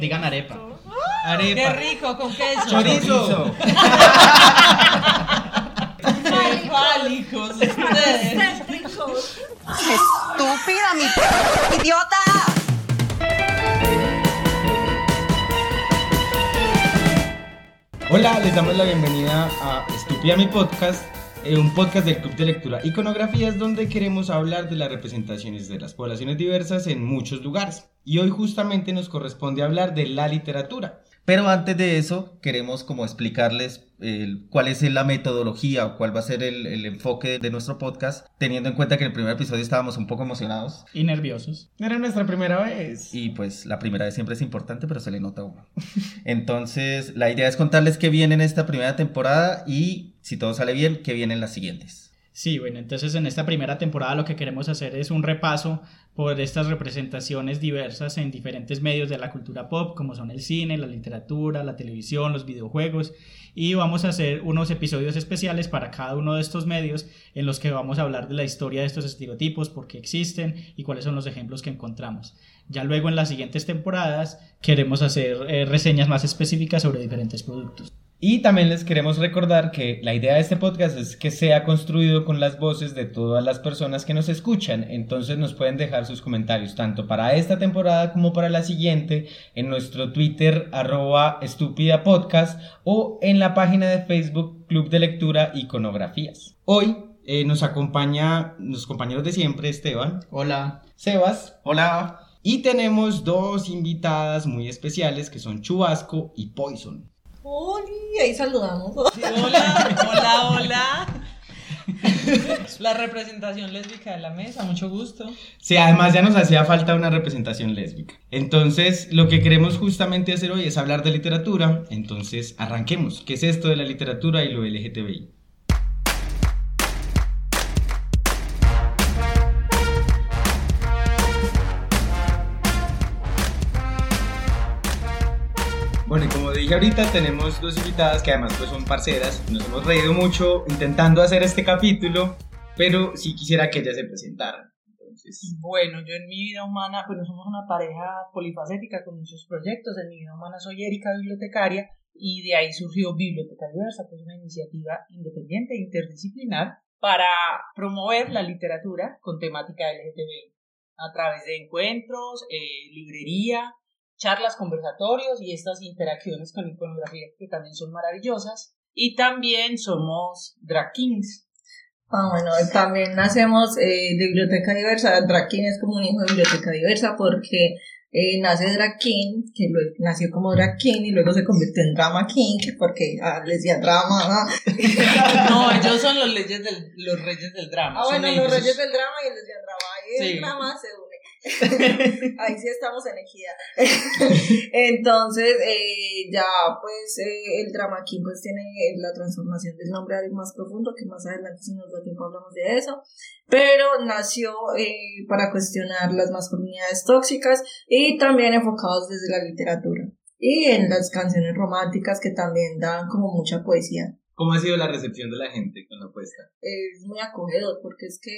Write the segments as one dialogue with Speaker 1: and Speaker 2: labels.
Speaker 1: Digan arepa.
Speaker 2: ¡Qué
Speaker 1: Arepa.
Speaker 2: rico con queso!
Speaker 1: Chorizo.
Speaker 2: ¡Qué fálicos ustedes!
Speaker 3: ¡Estúpida, mi idiota!
Speaker 1: Hola, les damos la bienvenida a Estúpida mi podcast, eh, un podcast del Club de Lectura Iconografías donde queremos hablar de las representaciones de las poblaciones diversas en muchos lugares. Y hoy justamente nos corresponde hablar de la literatura.
Speaker 4: Pero antes de eso, queremos como explicarles el- cuál es la metodología o cuál va a ser el, el enfoque de nuestro podcast, teniendo en cuenta que en el primer episodio estábamos un poco emocionados
Speaker 1: Y nerviosos. Era nuestra primera vez.
Speaker 4: y pues la primera vez siempre es importante, pero se le nota a uno. Entonces, la idea es contarles qué viene en esta primera temporada y, si todo sale bien, qué viene en las siguientes.
Speaker 5: Sí, bueno, entonces en esta primera temporada lo que queremos hacer es un repaso por estas representaciones diversas en diferentes medios de la cultura pop, como son el cine, la literatura, la televisión, los videojuegos, y vamos a hacer unos episodios especiales para cada uno de estos medios en los que vamos a hablar de la historia de estos estereotipos, por qué existen y cuáles son los ejemplos que encontramos. Ya luego en las siguientes temporadas queremos hacer eh, reseñas más específicas sobre diferentes productos.
Speaker 1: Y también les queremos recordar que la idea de este podcast es que sea construido con las voces de todas las personas que nos escuchan. Entonces nos pueden dejar sus comentarios tanto para esta temporada como para la siguiente en nuestro Twitter arroba estúpida podcast o en la página de Facebook Club de Lectura Iconografías. Hoy eh, nos acompaña los compañeros de siempre, Esteban,
Speaker 5: Hola.
Speaker 1: Sebas
Speaker 4: Hola.
Speaker 1: y tenemos dos invitadas muy especiales que son Chubasco y Poison.
Speaker 6: Oli, ahí saludamos.
Speaker 2: Hola, hola, hola. La representación lésbica de la mesa, mucho gusto.
Speaker 1: Sí, además ya nos hacía falta una representación lésbica. Entonces, lo que queremos justamente hacer hoy es hablar de literatura. Entonces, arranquemos. ¿Qué es esto de la literatura y lo LGTBI? Dije ahorita, tenemos dos invitadas que además pues son parceras. Nos hemos reído mucho intentando hacer este capítulo, pero sí quisiera que ellas se presentaran. Entonces,
Speaker 2: Bueno, yo en mi vida humana, pues somos una pareja polifacética con muchos proyectos. En mi vida humana soy Erika, bibliotecaria, y de ahí surgió Biblioteca Diversa, que es una iniciativa independiente e interdisciplinar para promover la literatura con temática LGTBI a través de encuentros, eh, librería, charlas, conversatorios y estas interacciones con iconografía que también son maravillosas. Y también somos drag kings.
Speaker 6: Ah, bueno, también nacemos eh, de Biblioteca Diversa. Drag King es como un hijo de Biblioteca Diversa porque eh, nace Drag King, que luego nació como Drag King y luego se convirtió en Drama King, porque ah, les decía drama.
Speaker 2: No, ellos son los, leyes del, los reyes del drama.
Speaker 6: Ah, bueno,
Speaker 2: ellos.
Speaker 6: los reyes del drama y el lesbian drama. Y el
Speaker 2: Sí.
Speaker 6: drama se. Ahí sí estamos en equidad. Entonces, eh, ya pues eh, el drama aquí pues tiene la transformación del nombre a algo más profundo, que más adelante si nos da tiempo hablamos de eso. Pero nació eh, para cuestionar las masculinidades tóxicas y también enfocados desde la literatura. Y en las canciones románticas que también dan como mucha poesía.
Speaker 1: ¿Cómo ha sido la recepción de la gente con la apuesta?
Speaker 6: es muy acogedor porque es que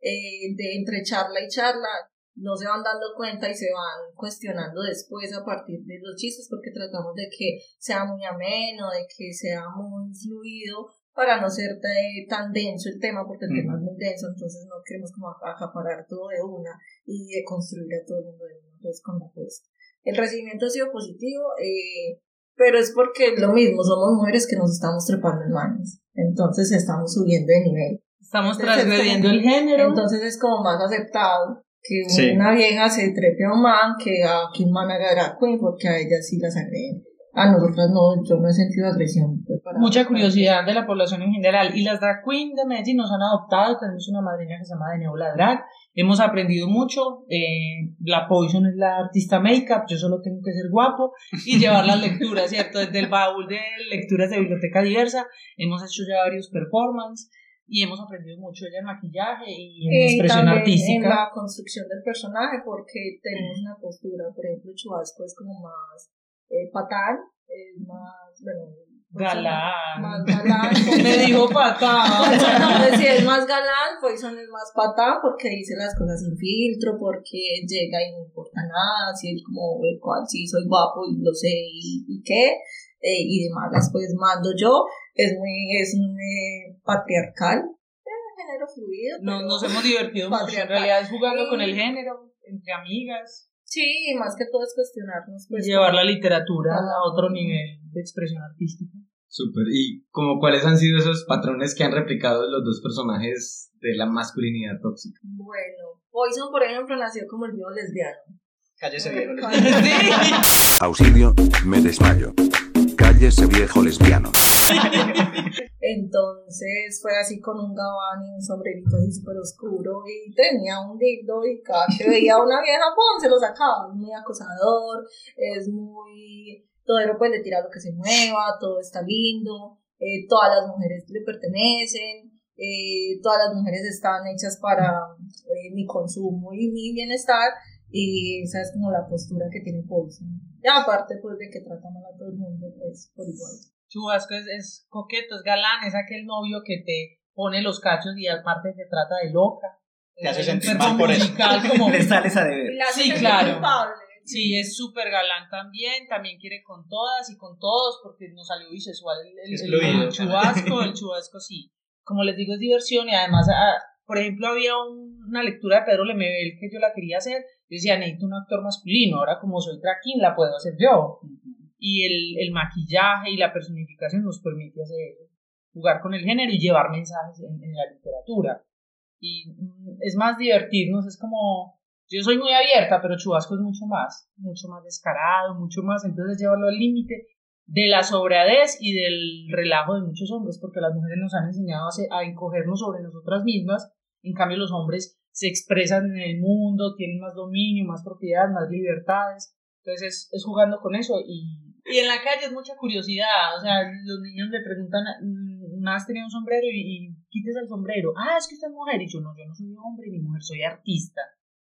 Speaker 6: eh, de entre charla y charla no se van dando cuenta y se van cuestionando después a partir de los chistes porque tratamos de que sea muy ameno, de que sea muy fluido para no ser de- tan denso el tema porque el
Speaker 1: Mm.
Speaker 6: tema es muy denso entonces no queremos como ac- acaparar todo de una y de construir a todo el mundo de una entonces con la apuesta. El recibimiento ha sido positivo eh, pero es porque es lo mismo, somos mujeres que nos estamos trepando en manos entonces estamos subiendo de nivel.
Speaker 2: Estamos transgrediendo el género.
Speaker 6: Entonces es como más aceptado que
Speaker 1: Sí.
Speaker 6: una vieja se trepe a un man que a que un man haga drag queen porque a ellas sí las agreden. A nosotras no, yo no he sentido agresión. pues, para-
Speaker 2: Mucha curiosidad de la población en general. Y las drag queens de Medellín nos han adoptado. Tenemos una madrina que se llama Deneola Drag. Hemos aprendido mucho. eh, la Poison es la artista make-up. Yo solo tengo que ser guapo y llevar las lecturas, ¿cierto? Desde el baúl de lecturas de biblioteca diversa. Hemos hecho ya varios performances y hemos aprendido mucho ella en maquillaje y en
Speaker 6: Eh,
Speaker 2: expresión artística.
Speaker 6: En la construcción del personaje, porque tenemos una postura, por ejemplo, Chubasco es como más eh, patán, es más, bueno,
Speaker 2: Galán.
Speaker 6: Más galán.
Speaker 2: Me dijo patán.
Speaker 6: Entonces, si es más galán, Poison es más patán porque dice las cosas sin filtro, porque llega y no importa nada, si él como el cual sí soy guapo y lo sé y, y qué, eh, y demás, pues mando yo, es muy, es muy patriarcal, eh, género fluido.
Speaker 2: No, nos hemos divertido mucho. En
Speaker 6: Patriarcal.
Speaker 2: realidad es jugando con el género, entre amigas,
Speaker 6: Sí, y más que todo es cuestionarnos, pues.
Speaker 2: llevar la literatura a otro nivel de expresión artística.
Speaker 1: Súper. ¿Y como cuáles han sido esos patrones que han replicado los dos personajes de la masculinidad tóxica?
Speaker 6: Bueno, Poison, por ejemplo, nació como el viejo lesbiano.
Speaker 5: Cállese viejo.
Speaker 7: Auxilio, me desmayo. Cállese viejo lesbiano.
Speaker 6: Entonces fue así con un gabán y un sombrerito así súper oscuro y tenía un dildo y cada que veía a una vieja, ¡pum! se lo sacaba. Es muy acosador, es muy... Todo pues le tira lo que se mueva, todo está lindo, eh, todas las mujeres le pertenecen, eh, todas las mujeres están hechas para eh, mi consumo y mi bienestar y esa es como la postura que tiene Poison. Aparte pues de que trata mal a todo el mundo pues por igual.
Speaker 2: Chubasco es, es coqueto, es galán, es aquel novio que te pone los cachos y aparte te trata de loca.
Speaker 5: Te hace
Speaker 2: Es un
Speaker 5: sentir mal por eso.
Speaker 2: como...
Speaker 4: Le sales a deber.
Speaker 2: Sí, claro.
Speaker 6: culpable.
Speaker 2: Sí, es súper galán también, también quiere con todas y con todos porque nos salió bisexual el, el, el- el chubasco, el chubasco sí. Como les digo, es diversión y además, ah, por ejemplo, había un- una lectura de Pedro Lemebel que yo la quería hacer, yo decía, necesito un actor masculino, ahora como soy drag king la puedo hacer yo. Y el, el maquillaje y la personificación nos permite hacer eso, jugar con el género y llevar mensajes en, en la literatura. Y mm, es más divertirnos, es como yo soy muy abierta, pero Chubasco es mucho más, mucho más descarado, mucho más, entonces llevarlo al límite de la sobradez y del relajo de muchos hombres, porque las mujeres nos han enseñado a, a encogernos sobre nosotras mismas, en cambio los hombres se expresan en el mundo, tienen más dominio, más propiedad, más libertades, entonces es, es jugando con eso y, y en la calle es mucha curiosidad, o sea, los niños le preguntan, mm, una vez tenía un sombrero y, y quítese el sombrero, ah, es que usted es mujer, y yo no, yo no soy hombre ni mujer, soy artista,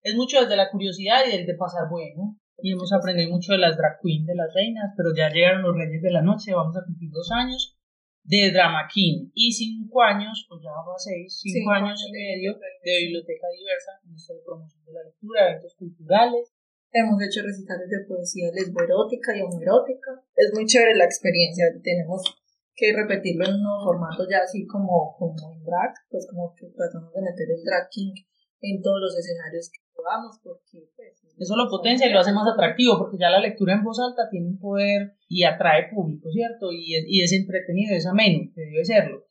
Speaker 2: es mucho desde la curiosidad y del de pasar bueno. Y hemos aprendido mucho de las drag queens, de las reinas, pero ya llegaron los reyes de la noche, vamos a cumplir dos años de Drama King y cinco años, o ya va a seis, cinco,
Speaker 6: Cinco
Speaker 2: años y medio de biblioteca diversa, en esto de promoción de la lectura, eventos culturales.
Speaker 6: Hemos hecho recitales de poesía lesboerótica y homoerótica. Es muy chévere la experiencia. Tenemos que repetirlo en un nuevo formato ya así como, como en drag, pues como que tratamos de meter el drag king en todos los escenarios podamos porque pues,
Speaker 2: Eso lo potencia y lo hace más atractivo, porque ya la lectura en voz alta tiene un poder y atrae público, ¿cierto? Y es, y es entretenido, es ameno, que debe serlo.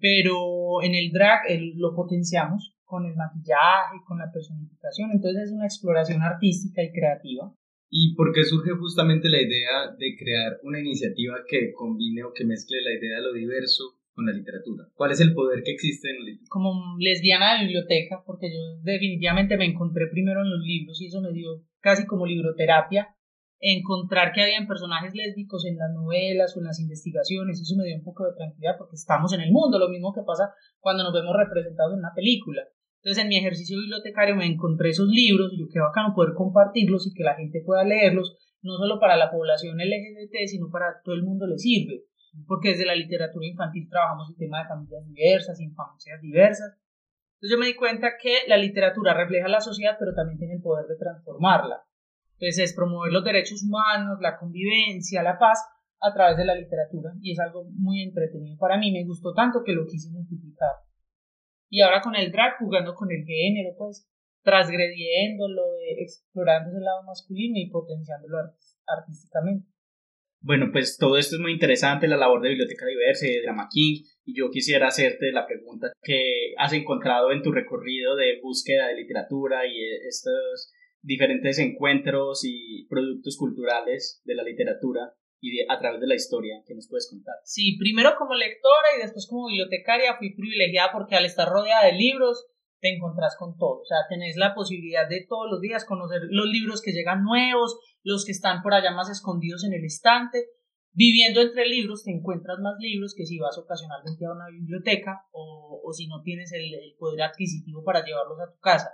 Speaker 2: Pero en el drag el- lo potenciamos con el maquillaje, con la personificación, entonces es una exploración artística y creativa.
Speaker 1: ¿Y por qué surge justamente la idea de crear una iniciativa que combine o que mezcle la idea de lo diverso con la literatura? ¿Cuál es el poder que existe en la literatura?
Speaker 2: como lesbiana de biblioteca, porque yo definitivamente me encontré primero en los libros y eso me dio casi como libroterapia, encontrar que habían personajes lésbicos en las novelas o en las investigaciones, eso me dio un poco de tranquilidad porque estamos en el mundo, lo mismo que pasa cuando nos vemos representados en una película. Entonces en mi ejercicio bibliotecario me encontré esos libros y yo qué bacano poder compartirlos y que la gente pueda leerlos, no solo para la población LGBT, sino para todo el mundo le sirve porque desde la literatura infantil trabajamos el tema de familias diversas, infancias diversas. Entonces yo me di cuenta que la literatura refleja la sociedad, pero también tiene el poder de transformarla. Entonces es promover los derechos humanos, la convivencia, la paz a través de la literatura y es algo muy entretenido para mí, me gustó tanto que lo quise multiplicar. Y ahora con el drag, jugando con el género, pues transgrediéndolo, eh, explorando ese lado masculino y potenciándolo art- artísticamente.
Speaker 5: Bueno, pues todo esto es muy interesante, la labor de Biblioteca Diversa y de Drama King, y yo quisiera hacerte la pregunta que has encontrado en tu recorrido de búsqueda de literatura y estos diferentes encuentros y productos culturales de la literatura y de- a través de la historia que nos puedes contar.
Speaker 2: Sí, primero como lectora y después como bibliotecaria fui privilegiada porque al estar rodeada de libros te encontrás con todo. O sea, tenés la posibilidad de todos los días conocer los libros que llegan nuevos, los que están por allá más escondidos en el estante. Viviendo entre libros te encuentras más libros que si vas ocasionalmente a una biblioteca o, o si no tienes el, el poder adquisitivo para llevarlos a tu casa.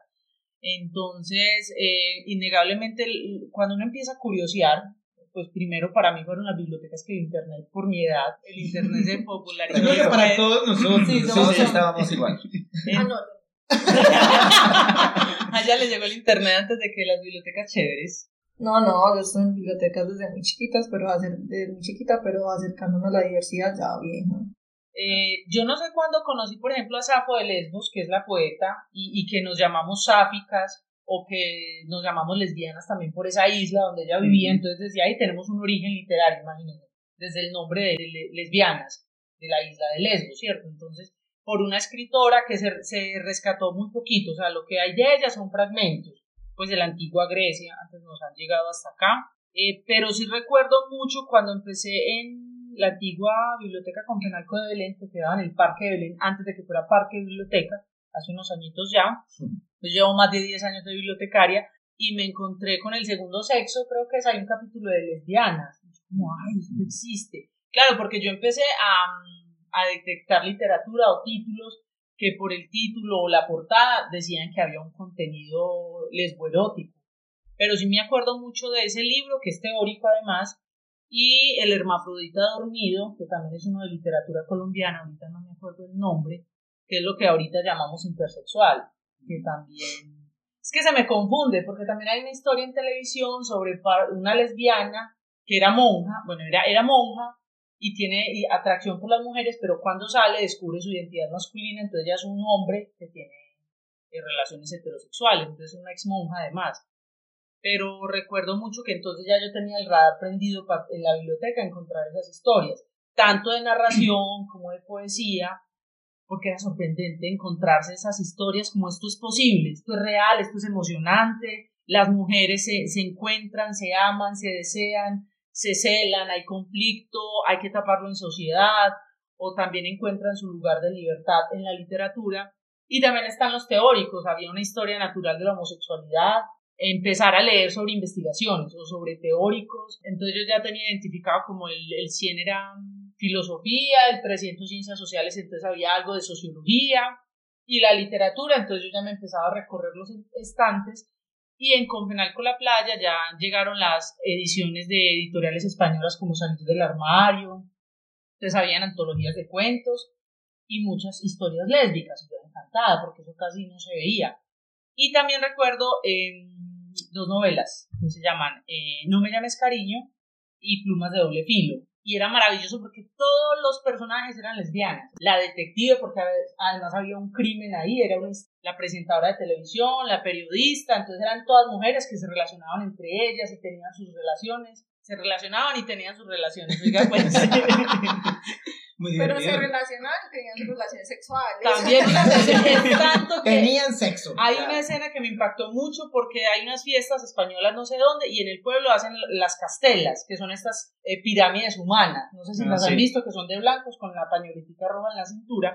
Speaker 2: Entonces, eh, innegablemente, cuando uno empieza a curiosear, pues primero para mí fueron las bibliotecas que el Internet por mi edad. El Internet se popularizó.
Speaker 1: Creo que para todos nosotros.
Speaker 2: Sí,
Speaker 4: Todos estábamos igual.
Speaker 2: Eh,
Speaker 6: Ah, no,
Speaker 2: A ella le llegó el Internet antes de que las bibliotecas chéveres.
Speaker 6: No, no, yo estoy en bibliotecas desde muy chiquitas, pero acer- desde muy chiquita, pero acercándonos a la diversidad ya vieja.
Speaker 2: Eh, yo no sé cuándo conocí, por ejemplo, a Safo de Lesbos, que es la poeta, y, y que nos llamamos sáficas o que nos llamamos lesbianas también por esa isla donde ella vivía. Entonces, desde ahí tenemos un origen literario, imagínense, desde el nombre de le- lesbianas de la isla de Lesbos, ¿cierto? Entonces, por una escritora que se, se rescató muy poquito, o sea, lo que hay de ella son fragmentos, pues de la antigua Grecia, antes nos han llegado hasta acá. Eh, pero sí recuerdo mucho cuando empecé en la antigua biblioteca Confenalco de Belén, que quedaba en el Parque de Belén, antes de que fuera Parque de Biblioteca, hace unos añitos ya. Yo llevo más de 10 años de bibliotecaria y me encontré con el segundo sexo, creo que es, hay un capítulo de lesbianas. Y yo como, ay, esto existe. Claro, porque yo empecé a, a detectar literatura o títulos que por el título o la portada decían que había un contenido lesboerótico. Pero sí me acuerdo mucho de ese libro, que es teórico además, y El hermafrodita dormido, que también es uno de literatura colombiana, ahorita no me acuerdo el nombre, que es lo que ahorita llamamos intersexual, que también... Es que se me confunde, porque también hay una historia en televisión sobre una lesbiana que era monja, bueno, era, era monja y tiene atracción por las mujeres, pero cuando sale descubre su identidad masculina, entonces ya es un hombre que tiene eh, relaciones heterosexuales, entonces es una ex monja además. Pero recuerdo mucho que entonces ya yo tenía el radar prendido pa- en la biblioteca encontrar esas historias, tanto de narración como de poesía, porque era sorprendente encontrarse esas historias como esto es posible, esto es real, esto es emocionante, las mujeres se, se encuentran, se aman, se desean, se celan, hay conflicto, hay que taparlo en sociedad, o también encuentran su lugar de libertad en la literatura. Y también están los teóricos, había una historia natural de la homosexualidad, empezar a leer sobre investigaciones o sobre teóricos. Entonces yo ya tenía identificado como el, el 100 era filosofía, el 300 ciencias sociales, entonces había algo de sociología y la literatura, entonces yo ya me empezaba a recorrer los estantes y en Confenal con la Playa ya llegaron las ediciones de editoriales españolas como Salir del Armario, entonces habían antologías de cuentos y muchas historias lésbicas, yo encantada porque eso casi no se veía. Y también recuerdo eh, dos novelas que se llaman eh, No me llames cariño y Plumas de doble filo. Y era maravilloso porque todos los personajes eran lesbianas. La detective, porque además había un crimen ahí, era una, la presentadora de televisión, la periodista, entonces eran todas mujeres que se relacionaban entre ellas y tenían sus relaciones. Se relacionaban y tenían sus relaciones. Oiga, pues.
Speaker 1: Muy
Speaker 6: Pero se relacionaban y tenían relaciones sexuales.
Speaker 2: También es tanto que
Speaker 8: Tenían sexo.
Speaker 2: Hay una escena que me impactó mucho porque hay unas fiestas españolas no sé dónde y en el pueblo hacen las castelas, que son estas eh, pirámides humanas. No sé si
Speaker 1: Ah,
Speaker 2: las
Speaker 1: sí.
Speaker 2: han visto, que son de blancos con la pañoletica roja en la cintura.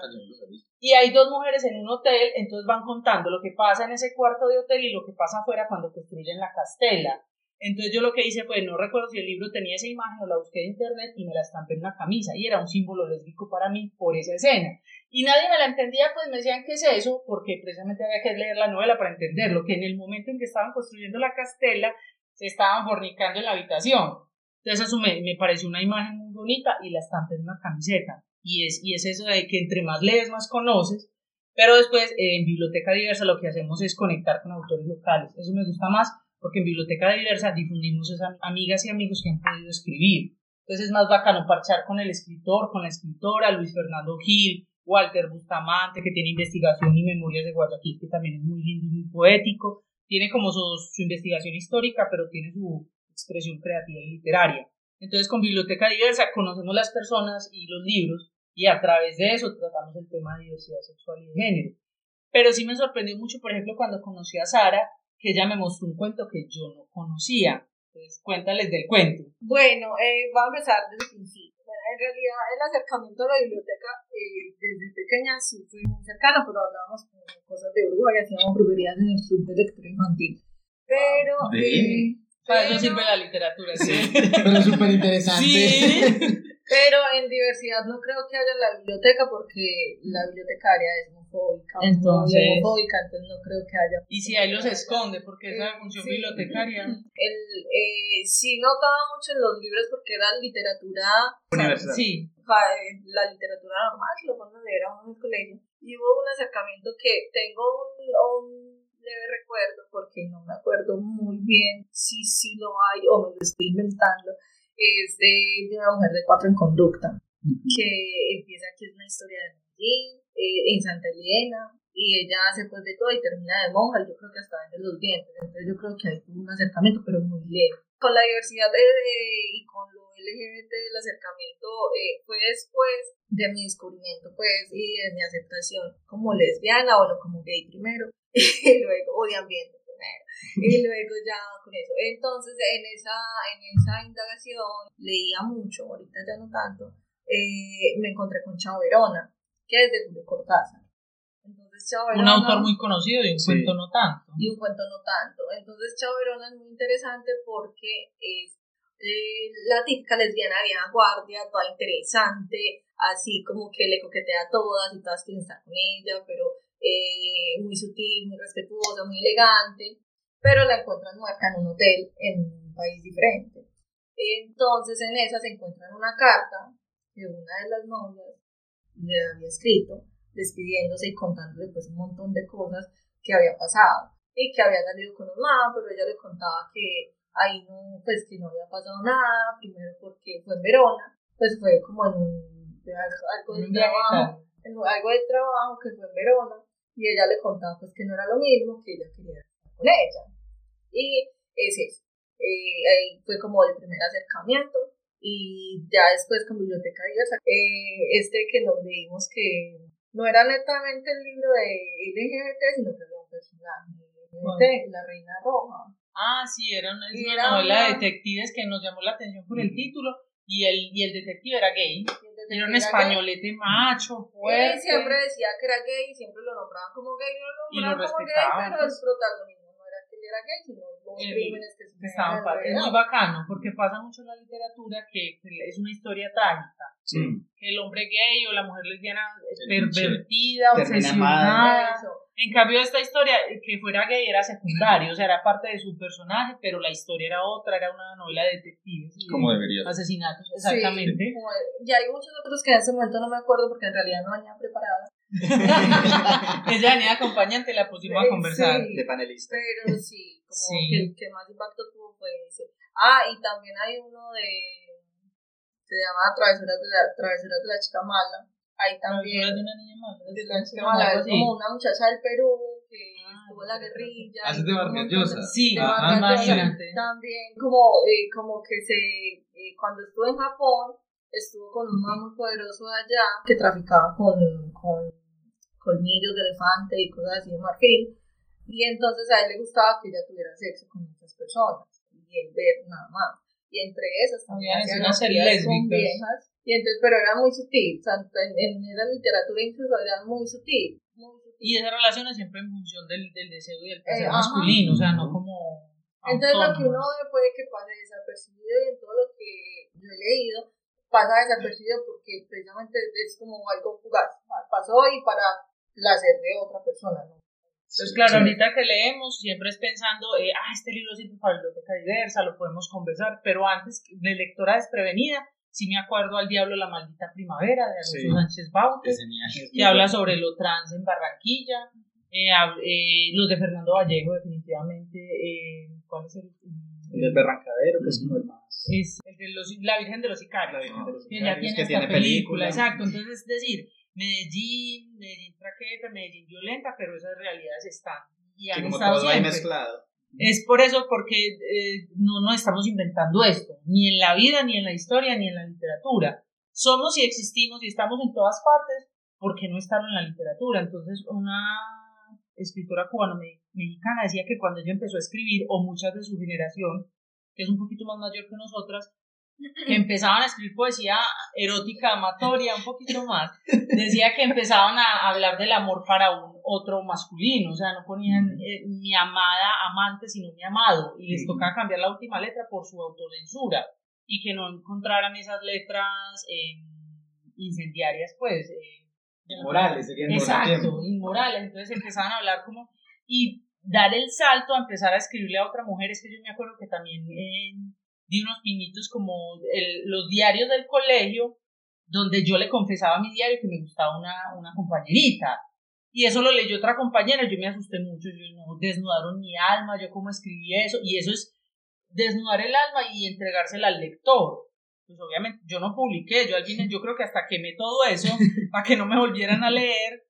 Speaker 2: Y hay dos mujeres en un hotel, entonces van contando lo que pasa en ese cuarto de hotel y lo que pasa afuera cuando construyen la castela. Entonces yo lo que hice fue, no recuerdo si el libro tenía esa imagen o la busqué en internet y me la estampé en una camisa y era un símbolo lésbico para mí por esa escena. Y nadie me la entendía, pues me decían, ¿qué es eso? Porque precisamente había que leer la novela para entenderlo, que en el momento en que estaban construyendo la castela, se estaban fornicando en la habitación. Entonces eso me, me pareció una imagen muy bonita y la estampé en una camiseta. Y es, y es eso de que entre más lees, más conoces. Pero después, en Biblioteca Diversa, lo que hacemos es conectar con autores locales. Eso me gusta más porque en Biblioteca Diversa difundimos esas amigas y amigos que han podido escribir. Entonces es más bacano parchar con el escritor, con la escritora, Luis Fernando Gil, Walter Bustamante, que tiene investigación y memorias de Guayaquil, que también es muy lindo y muy poético. Tiene como su, su investigación histórica, pero tiene su expresión creativa y literaria. Entonces con Biblioteca Diversa conocemos las personas y los libros y a través de eso tratamos el tema de diversidad sexual y de género. Pero sí me sorprendió mucho, por ejemplo, cuando conocí a Sara, que ella me mostró un cuento que yo no conocía. Entonces, cuéntales del cuento.
Speaker 6: Bueno, eh, voy a empezar desde el principio. Bueno, en realidad el acercamiento a la biblioteca eh, desde pequeña sí fue muy cercano, pero hablábamos cosas de Uruguay, hacíamos brujerías en el club de lectura infantil. Pero...
Speaker 1: Ve.
Speaker 6: eh,
Speaker 2: Para eso sirve la literatura. ¿sí?
Speaker 8: Pero súper interesante.
Speaker 2: Sí.
Speaker 6: Pero en diversidad no creo que haya la biblioteca porque la bibliotecaria es homofóbica,
Speaker 2: Entonces-
Speaker 6: muy homofóbica, entonces no creo que haya.
Speaker 2: Y si ahí los esconde, porque esa función
Speaker 6: Sí.
Speaker 2: bibliotecaria.
Speaker 6: El, eh, sí notaba mucho en los libros porque era literatura
Speaker 1: Universal.
Speaker 2: Sí,
Speaker 6: eh, la literatura normal que lo ponen a leer a uno en el colegio. Y hubo un acercamiento que tengo un, un leve recuerdo, porque no me acuerdo muy bien si sí lo hay o me lo estoy inventando, es de, de una mujer de cuatro en conducta, que empieza que es una historia de Medellín, eh, en Santa Elena, y ella hace pues de todo y termina de monja, y yo creo que hasta vende los dientes, entonces yo creo que hay un acercamiento, pero muy leve. Con la diversidad de, de- y con lo LGBT el acercamiento eh, fue después de mi descubrimiento pues y de mi aceptación como lesbiana, bueno, como gay primero, y luego, o de ambiente y luego ya con eso. Entonces en esa, en esa indagación leía mucho, ahorita ya no tanto, eh, me encontré con Chao Verona, que es de Julio Cortázar. Entonces Chao
Speaker 2: un autor muy conocido y un
Speaker 1: Sí.
Speaker 2: cuento no tanto.
Speaker 6: y un cuento no tanto. Entonces Chao Verona es muy interesante porque es eh, la típica lesbiana vieja guardia, toda interesante, así como que le coquetea a todas y todas quieren estar con ella, pero eh, muy sutil, muy respetuosa, muy elegante, pero la encuentran muerta en un hotel en un país diferente. Entonces en esa se encuentran una carta que una de las novias le había escrito despidiéndose y contándole pues un montón de cosas que había pasado y que había salido con un man, pero ella le contaba que ahí no, pues que no había pasado nada, primero porque fue en Verona, pues fue como en un, de algo, algo de trabajo, en algo de trabajo que fue en Verona, y ella le contaba pues que no era lo mismo, que ella quería estar con ella. Y es eso. Eh, ahí fue como el primer acercamiento, y ya después con Biblioteca Diversa, eh, este que nos leímos que no era netamente el libro de LGBT, sino que había un personaje LGBT, la Reina Roja.
Speaker 2: Ah, sí, era una,
Speaker 6: Y
Speaker 2: una
Speaker 6: era
Speaker 2: novela de detectives que nos llamó la atención por el título y el, y el detective era gay.
Speaker 6: Y
Speaker 2: Era un
Speaker 6: detective gay.
Speaker 2: españolete macho,
Speaker 6: Él
Speaker 2: fuerte.
Speaker 6: siempre decía que era gay, siempre lo nombraban como gay, lo
Speaker 2: Y lo
Speaker 6: nombraban como gay, pero el
Speaker 2: pues.
Speaker 6: Era gay, sino los
Speaker 2: El-
Speaker 6: crímenes que
Speaker 2: estaban es muy bacano porque pasa mucho en la literatura que, que es una historia trágica.
Speaker 1: Sí.
Speaker 2: que el hombre gay o la mujer lesbiana es pervertida obsesionada en cambio esta historia eh, que fuera gay era secundario o sea era parte de su personaje pero la historia era otra era una novela de detectives y de
Speaker 1: Como debería
Speaker 2: asesinatos
Speaker 6: Sí,
Speaker 2: exactamente
Speaker 6: como- y hay muchos otros que en ese momento no me acuerdo porque en realidad no venía preparada.
Speaker 2: Ella venía acompañante la pusimos a conversar
Speaker 6: sí.
Speaker 5: de panelista.
Speaker 6: Pero sí, como
Speaker 2: Sí.
Speaker 6: que el que más impacto tuvo fue ese. Ah, y también hay uno de. Se llama Travesuras de la, Travesuras de la Chica Mala. Ahí también.
Speaker 2: Travesuras de una niña mala
Speaker 6: de la chica mala, es como una muchacha del Perú que
Speaker 2: Ah,
Speaker 6: estuvo en la guerrilla.
Speaker 1: Ah, es de
Speaker 6: tuvo un
Speaker 1: Vargas
Speaker 6: montón
Speaker 1: Llosa.
Speaker 2: Sí,
Speaker 6: de
Speaker 1: Ajá,
Speaker 6: Vargas Llosa.
Speaker 2: imagínate.
Speaker 6: También, como, eh, como que se. eh, cuando estuvo en Japón, estuvo con un man muy poderoso de allá que traficaba con, con colmillos de elefante y cosas así de marfil. Y entonces a él le gustaba que ella tuviera sexo con muchas personas y él ver nada más. Y entre esas también hacían actividades con viejas. Y entonces, pero era muy sutil, o sea, en, en esa literatura incluso era muy sutil. Muy sutil.
Speaker 2: y esas relaciones siempre en función del, del deseo y del placer
Speaker 6: Eh, ajá.
Speaker 2: masculino o sea no como
Speaker 6: Entonces lo que uno ve puede que pase desapercibido y en todo lo que yo he leído pasa desapercibido porque precisamente es como algo fugaz. Pasó y para placer de otra persona, ¿no?
Speaker 2: Entonces, claro,
Speaker 1: Sí.
Speaker 2: ahorita que leemos, siempre es pensando, eh, ah, este libro sirve para biblioteca diversa, lo podemos conversar, pero antes de lectora desprevenida, sí me acuerdo al Diablo la maldita primavera de Alonso
Speaker 1: Sí.
Speaker 2: Sánchez Baute, que habla sobre lo trans en Barranquilla, eh, eh, los de Fernando Vallejo, definitivamente, eh, ¿cuál es el?
Speaker 5: El del Berrancadero, que es como el más.
Speaker 2: Es el de los, la Virgen de los Sicarios.
Speaker 5: La Virgen de los
Speaker 2: que ya tiene
Speaker 5: que
Speaker 2: esta
Speaker 5: tiene
Speaker 2: película,
Speaker 5: película.
Speaker 2: exacto. Entonces, es decir, Medellín, Medellín traqueta, Medellín violenta, pero esas realidades están. Y han
Speaker 5: Que como
Speaker 2: estado
Speaker 5: todo
Speaker 2: siempre.
Speaker 5: mezclado.
Speaker 2: Es por eso, porque eh, no nos estamos inventando esto, ni en la vida, ni en la historia, ni en la literatura. Somos y existimos y estamos en todas partes, ¿por qué no estar en la literatura? Entonces, una escritora cubano-mexicana decía que cuando ella empezó a escribir, o muchas de su generación, que es un poquito más mayor que nosotras, que empezaban a escribir poesía erótica, amatoria, un poquito más, decía que empezaban a hablar del amor para un otro masculino, o sea, no ponían eh, mi amada amante, sino mi amado, y les tocaba cambiar la última letra por su autocensura. y que no encontraran esas letras eh, incendiarias, pues. Eh,
Speaker 1: Inmorales, serían
Speaker 2: Exacto, inmorales. Entonces empezaban a hablar como. Y dar el salto a empezar a escribirle a otra mujer. Es que yo me acuerdo que también di unos pinitos como el- los diarios del colegio, donde yo le confesaba a mi diario que me gustaba una, una compañerita. Y eso lo leyó otra compañera, yo me asusté mucho, yo no, desnudaron mi alma, yo cómo escribí eso, y eso es desnudar el alma y entregársela al lector. Pues obviamente yo no publiqué, yo al final yo creo que hasta quemé todo eso para que no me volvieran a leer,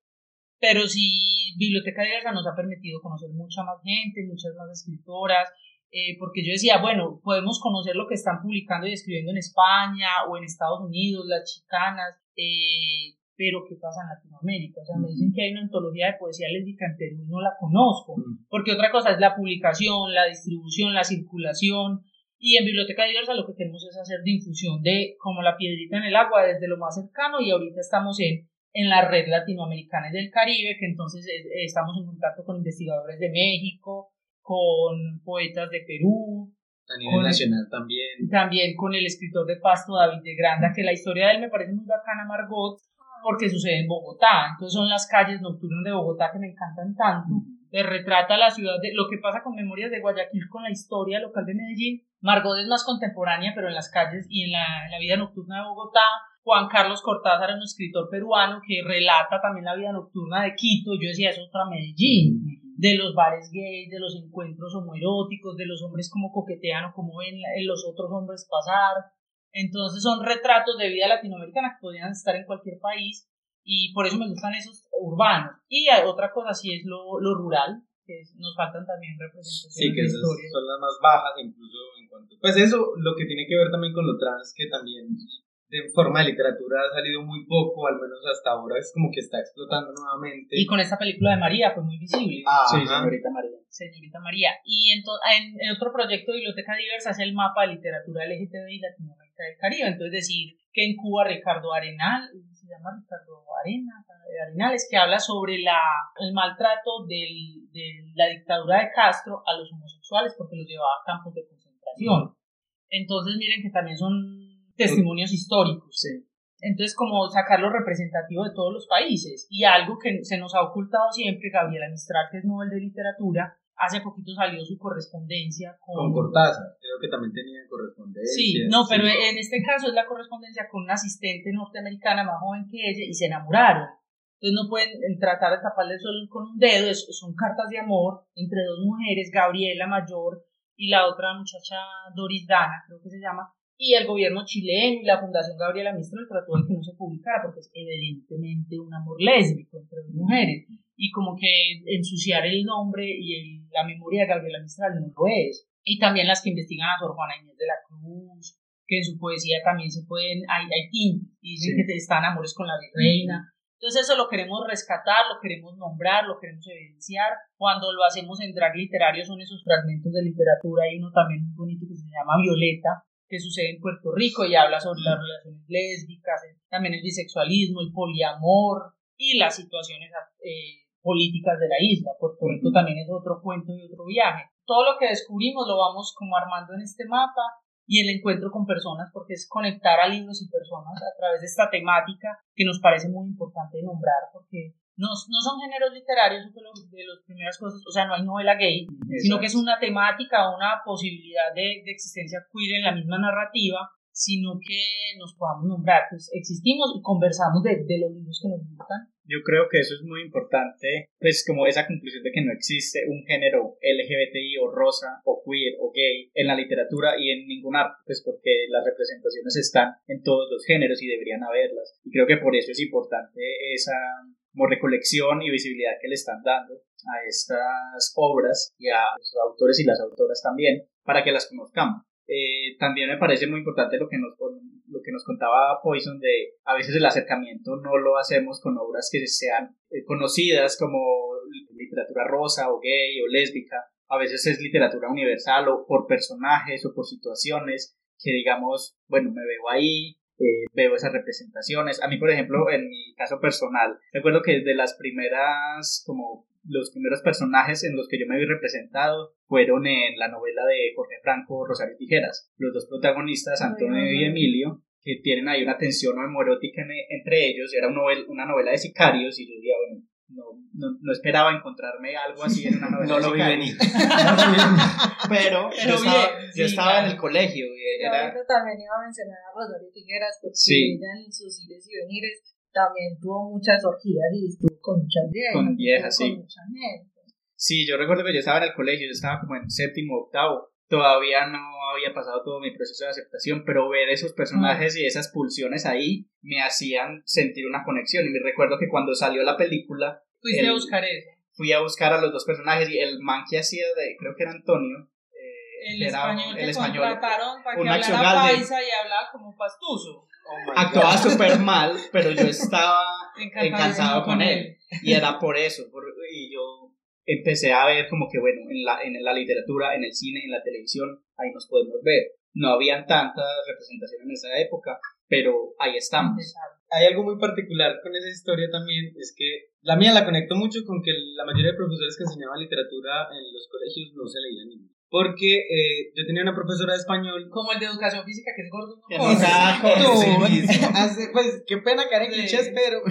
Speaker 2: pero sí Biblioteca Diversa nos ha permitido conocer mucha más gente, muchas más escritoras, eh, porque yo decía, bueno, podemos conocer lo que están publicando y escribiendo en España o en Estados Unidos, las chicanas, eh, pero ¿qué pasa en Latinoamérica? O sea, me dicen que hay una antología de poesía lésbica en Perú y no la conozco, porque otra cosa es la publicación, la distribución, la circulación, y en Biblioteca Diversa lo que queremos es hacer difusión de como la piedrita en el agua desde lo más cercano y ahorita estamos en, en la red latinoamericana y del Caribe, que entonces eh, estamos en contacto con investigadores de México, con poetas de Perú,
Speaker 1: A nivel
Speaker 2: Con-
Speaker 1: nacional también.
Speaker 2: también con el escritor de Pasto, David de Granda, que la historia de él me parece muy bacana, Margot, porque sucede en Bogotá. Entonces son las calles nocturnas de Bogotá que me encantan tanto. Le retrata la ciudad de lo que pasa con Memorias de Guayaquil con la historia local de Medellín. Margot es más contemporánea, pero en las calles y en la, en la vida nocturna de Bogotá. Juan Carlos Cortázar es un escritor peruano que relata también la vida nocturna de Quito. Yo decía, eso es otra Medellín de los bares gays, de los encuentros homoeróticos, de los hombres como coquetean o como ven los otros hombres pasar. Entonces son retratos de vida latinoamericana que podrían estar en cualquier país y por eso me gustan esos urbanos. Y otra cosa sí es lo, lo rural, que es- nos faltan también representaciones
Speaker 1: Sí, que
Speaker 2: de
Speaker 1: esas son las más bajas, incluso en cuanto. Pues eso, lo que tiene que ver también con lo trans, que también de forma de literatura ha salido muy poco, al menos hasta ahora es como que está explotando nuevamente.
Speaker 2: Y con esta película de María fue muy visible.
Speaker 1: Ah,
Speaker 5: Sí, señorita María.
Speaker 2: señorita María. Y ento- en, en otro proyecto de Biblioteca Diversa es el mapa de literatura LGTBI Latinoamérica del Caribe. Entonces decir que en Cuba Ricardo Arenal, se llama Ricardo Arena, Arenales, que habla sobre la, el maltrato del- de la dictadura de Castro a los homosexuales porque los llevaba a campos de concentración. Entonces miren que también son testimonios históricos. Entonces, como sacar lo representativo de todos los países. Y algo que se nos ha ocultado siempre, Gabriela Mistral, que es Nobel de Literatura, hace poquito salió su correspondencia
Speaker 1: Con Cortázar, creo que también tenía correspondencia.
Speaker 2: Sí, no, pero en este caso es la correspondencia con una asistente norteamericana más joven que ella y se enamoraron. Entonces no pueden tratar de taparle el sol con un dedo, es- son cartas de amor entre dos mujeres, Gabriela Mayor y la otra muchacha Doris Dana, creo que se llama, y el gobierno chileno y la Fundación Gabriela Mistral trató de que no se publicara porque es evidentemente un amor lésbico entre dos mujeres y como que ensuciar el nombre y el- la memoria de Gabriela Mistral no lo es. Y también las que investigan a Sor Juana Inés de la Cruz, que en su poesía también se pueden, hay, hay y dicen que están amores con la virreina. Entonces eso lo queremos rescatar, lo queremos nombrar, lo queremos evidenciar. Cuando lo hacemos en drag literario son esos fragmentos de literatura, hay uno también muy bonito que se llama Violeta, que sucede en Puerto Rico y habla sobre las relaciones lésbicas, eh, también el bisexualismo, el poliamor y las situaciones eh, políticas de la isla. Puerto Rico también es otro cuento y otro viaje. Todo lo que descubrimos lo vamos como armando en este mapa y el encuentro con personas, porque es conectar a libros y personas a través de esta temática que nos parece muy importante nombrar, porque no, no son géneros literarios, de las primeras cosas, o sea, no hay novela gay, sino que es una temática, una posibilidad de, de existencia queer en la misma narrativa, sino que nos podamos nombrar, pues existimos y conversamos de, de los libros que nos gustan.
Speaker 5: Yo creo que eso es muy importante, pues como esa conclusión de que no existe un género LGBTI o rosa o queer o gay en la literatura y en ningún arte, pues porque las representaciones están en todos los géneros y deberían haberlas. Y creo que por eso es importante esa como recolección y visibilidad que le están dando a estas obras y a los autores y las autoras también para que las conozcamos. Eh, también me parece muy importante lo que nos lo que nos contaba Poison de a veces el acercamiento no lo hacemos con obras que sean eh, conocidas como literatura rosa o gay o lésbica a veces es literatura universal o por personajes o por situaciones que digamos bueno me veo ahí eh, veo esas representaciones a mí por ejemplo en mi caso personal recuerdo que de las primeras como los primeros personajes en los que yo me vi representado fueron en la novela de Jorge Franco, Rosario Tijeras. Los dos protagonistas, Antonio y Emilio, que tienen ahí una tensión homoerótica en- entre ellos. Era una novela, una novela de sicarios y yo diría, bueno, no, no, no esperaba encontrarme algo así en una novela
Speaker 4: No lo vi venir.
Speaker 5: Pero,
Speaker 2: Pero
Speaker 5: yo estaba,
Speaker 2: bien,
Speaker 5: yo
Speaker 2: sí,
Speaker 5: estaba en el colegio. y
Speaker 6: Yo
Speaker 5: Era,
Speaker 6: ahorita también iba a mencionar a Rosario Tijeras porque
Speaker 5: Sí.
Speaker 6: ella en sus ires y venires también tuvo muchas orgías y estuvo con muchas viejas.
Speaker 5: Con viejas, sí.
Speaker 6: Con mucha gente.
Speaker 5: Sí, yo recuerdo que yo estaba en el colegio, yo estaba como en séptimo, octavo. Todavía no había pasado todo mi proceso de aceptación, pero ver esos personajes y esas pulsiones ahí me hacían sentir una conexión. Y me recuerdo que cuando salió la película,
Speaker 2: Fuiste a buscar eso.
Speaker 5: fui a buscar a los dos personajes y el man que hacía de, creo que era Antonio, eh,
Speaker 2: El
Speaker 5: era
Speaker 2: español
Speaker 5: el español,
Speaker 2: contrataron para
Speaker 5: un
Speaker 2: que hablara paisa y hablaba como pastuso.
Speaker 5: actuaba súper mal, pero yo estaba encantado con él. Y era por eso, por- y yo empecé a ver como que, bueno, en la, en la literatura, en el cine, en la televisión, ahí nos podemos ver. No habían tantas representaciones en esa época, pero ahí estamos.
Speaker 1: Hay algo muy particular con esa historia también, es que la mía la conecto mucho con que la mayoría de profesores que enseñaban literatura en los colegios no se leían libros. Porque eh, yo tenía una profesora de español
Speaker 2: Como el de educación física que es gordo. no
Speaker 5: Exacto,
Speaker 4: mismo.
Speaker 1: hace- pues qué pena caer en
Speaker 2: Sí.
Speaker 1: clichés, pero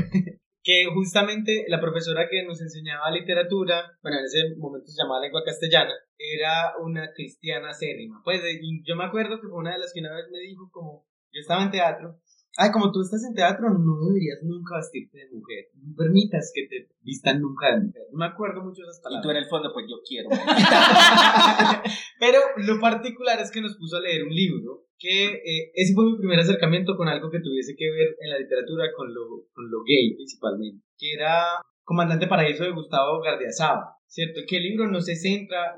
Speaker 1: que justamente la profesora que nos enseñaba literatura, bueno, en ese momento se llamaba lengua castellana, era una cristiana acérrima. Pues yo me acuerdo que fue una de las que una vez me dijo como, yo estaba en teatro, ay, como tú estás en teatro, no deberías nunca vestirte de mujer, no permitas que te vistan nunca de mujer. No me acuerdo mucho de esas
Speaker 4: Y
Speaker 1: palabras.
Speaker 4: tú en el fondo, pues yo quiero.
Speaker 1: Pero lo particular es que nos puso a leer un libro que eh, ese fue mi primer acercamiento con algo que tuviese que ver en la literatura con lo, con lo gay principalmente, que era Comandante Paraíso de Gustavo Gardiazabal, ¿cierto? Que el libro no se centra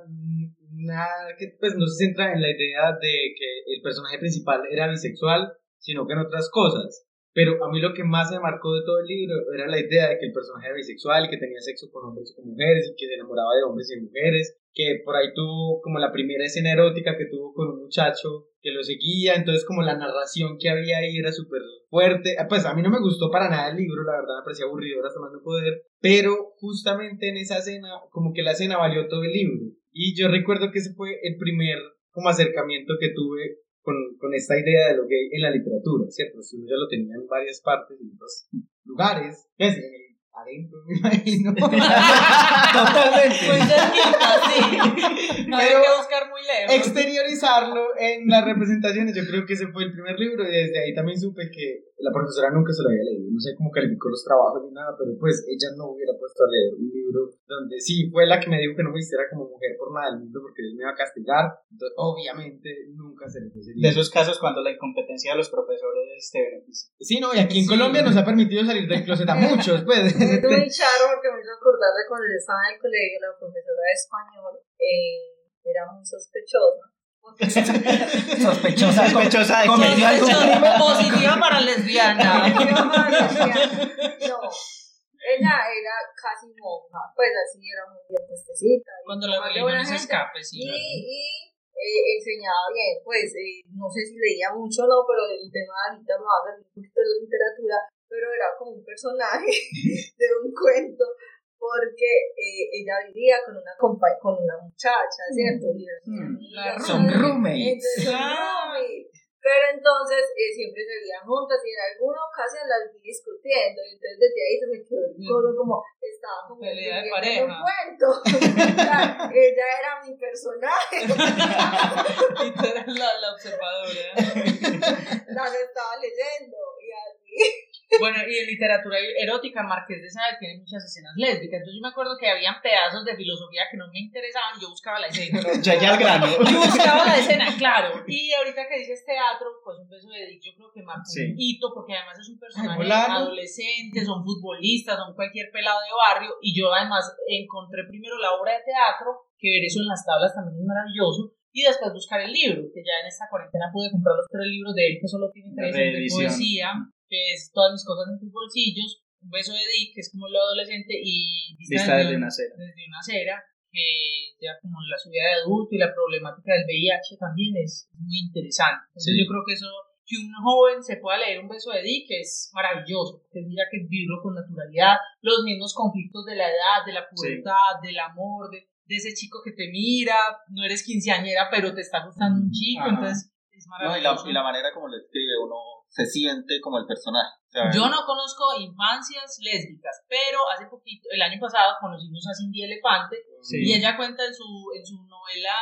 Speaker 1: nada, que pues no se centra en la idea de que el personaje principal era bisexual, sino que en otras cosas. Pero a mí lo que más me marcó de todo el libro era la idea de que el personaje era bisexual que tenía sexo con hombres y con mujeres y que se enamoraba de hombres y mujeres, que por ahí tuvo como la primera escena erótica que tuvo con un muchacho que lo seguía, entonces como la narración que había ahí era súper fuerte, Ah, pues a mí no me gustó para nada el libro, la verdad me parecía aburrido hasta más no poder, pero justamente en esa escena, como que la escena valió todo el libro, y yo recuerdo que ese fue el primer como acercamiento que tuve con, con esta idea de lo gay en la literatura, ¿cierto? Si uno ya lo tenía en varias partes, en otros lugares, pues, en el- adentro, me imagino. Totalmente.
Speaker 2: Cerquita, sí. No hay
Speaker 1: Pero
Speaker 2: que buscar muy lejos.
Speaker 1: exteriorizarlo en las representaciones, yo creo que ese fue el primer libro y desde ahí también supe que la profesora nunca se lo había leído, no sé cómo calificó los trabajos ni nada, pero pues ella no hubiera puesto a leer un libro donde sí, fue la que me dijo que no me vistiera como mujer por nada del mundo porque él me iba a castigar, entonces obviamente nunca se le ese
Speaker 5: De esos casos cuando la incompetencia de los profesores te beneficia.
Speaker 1: Sí, no, y aquí en Colombia nos ha permitido salir del closet a muchos, pues.
Speaker 6: Es muy charro porque me hizo acordar de cuando yo estaba en el colegio, la profesora de español eh, era muy sospechosa.
Speaker 4: Sospechosa.
Speaker 5: Sospechosa de que-
Speaker 4: cometió algún crimen.
Speaker 2: Positiva para lesbiana.
Speaker 6: no, ella era casi monja, pues así era muy bien puestecita.
Speaker 2: Cuando la religión se escape, sí.
Speaker 6: Y, y eh, enseñaba bien, pues eh, no sé si leía mucho o no, pero el tema ahorita me va a salir un poquito de la literatura, pero era como un personaje de un cuento porque eh, ella vivía con una compa con una muchacha, ¿cierto? Y eran
Speaker 4: Mm. Son roommates.
Speaker 6: Entonces,
Speaker 2: Ah.
Speaker 6: roommates. Pero entonces eh, siempre se veían juntas y en alguna ocasión las vi discutiendo y entonces desde ahí se me quedó el codo como estaba como
Speaker 2: Pelea de pareja.
Speaker 6: un cuento. O sea, ella era mi personaje.
Speaker 2: y tú eras la, la observadora.
Speaker 6: las estaba leyendo y así.
Speaker 2: Bueno, y en literatura erótica, Marqués de Sade tiene muchas escenas lésbicas. Entonces yo me acuerdo que habían pedazos de filosofía que no me interesaban, yo buscaba la escena.
Speaker 5: Ya, ya al grano.
Speaker 2: Yo buscaba la escena, claro. Y ahorita que dices teatro, pues un beso de Dick, yo creo que marcó
Speaker 5: Sí.
Speaker 2: un hito, porque además es un personaje adolescente, son futbolistas, son cualquier pelado de barrio. Y yo además encontré primero la obra de teatro, que ver eso en las tablas también es maravilloso. Y después buscar el libro, que ya en esta cuarentena pude comprar los tres libros de él, que solo tiene tres de poesía, que es todas mis cosas en tus bolsillos. Un beso de Dick, que es como lo adolescente, y
Speaker 5: Vista desde una acera.
Speaker 2: desde una acera, que ya como la subida de adulto y la problemática del VIH también es muy interesante. Entonces
Speaker 1: Sí.
Speaker 2: yo creo que eso, que un joven se pueda leer un beso de Dick es maravilloso, porque mira que vivirlo con naturalidad, los mismos conflictos de la edad, de la pubertad, del amor, de, de ese chico que te mira, no eres quinceañera, pero te está gustando un chico,
Speaker 4: Ajá.
Speaker 2: entonces es
Speaker 4: No, y, la,
Speaker 2: maravilloso.
Speaker 4: y la manera como lo escribe, uno se siente como el personaje.
Speaker 2: Yo no conozco infancias lésbicas, pero hace poquito, el año pasado, conocimos a Cindy Elefante y ella cuenta en su, en su novela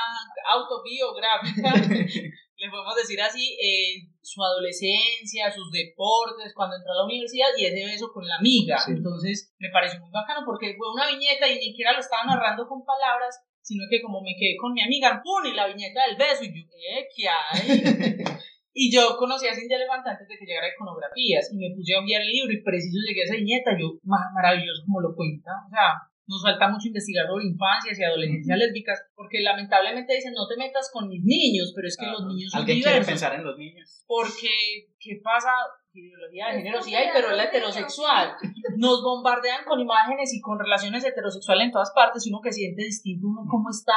Speaker 2: autobiográfica, le podemos decir así, eh, su adolescencia, sus deportes, cuando entró a la universidad y ese beso con la amiga.
Speaker 5: Sí.
Speaker 2: Entonces me pareció muy bacano porque fue una viñeta y ni siquiera lo estaba narrando con palabras, sino que como me quedé con mi amiga, ¡pum! y la viñeta del beso y yo, ¡eh, qué hay! Y yo conocí a Cindy Elefante antes de que llegara a iconografías y me puse a enviar el libro y preciso llegué a esa viñeta, yo, "Ma- maravilloso como lo cuenta. O sea, nos falta mucho investigar sobre infancias y adolescencias lésbicas porque lamentablemente dicen no te metas con mis niños, pero es que los niños son
Speaker 5: Alguien quiere pensar en los niños.
Speaker 2: Porque, ¿qué pasa? Ideología de género sí hay, pero es la heterosexual. Nos bombardean con imágenes y con relaciones heterosexuales en todas partes y uno que siente distinto, uno cómo está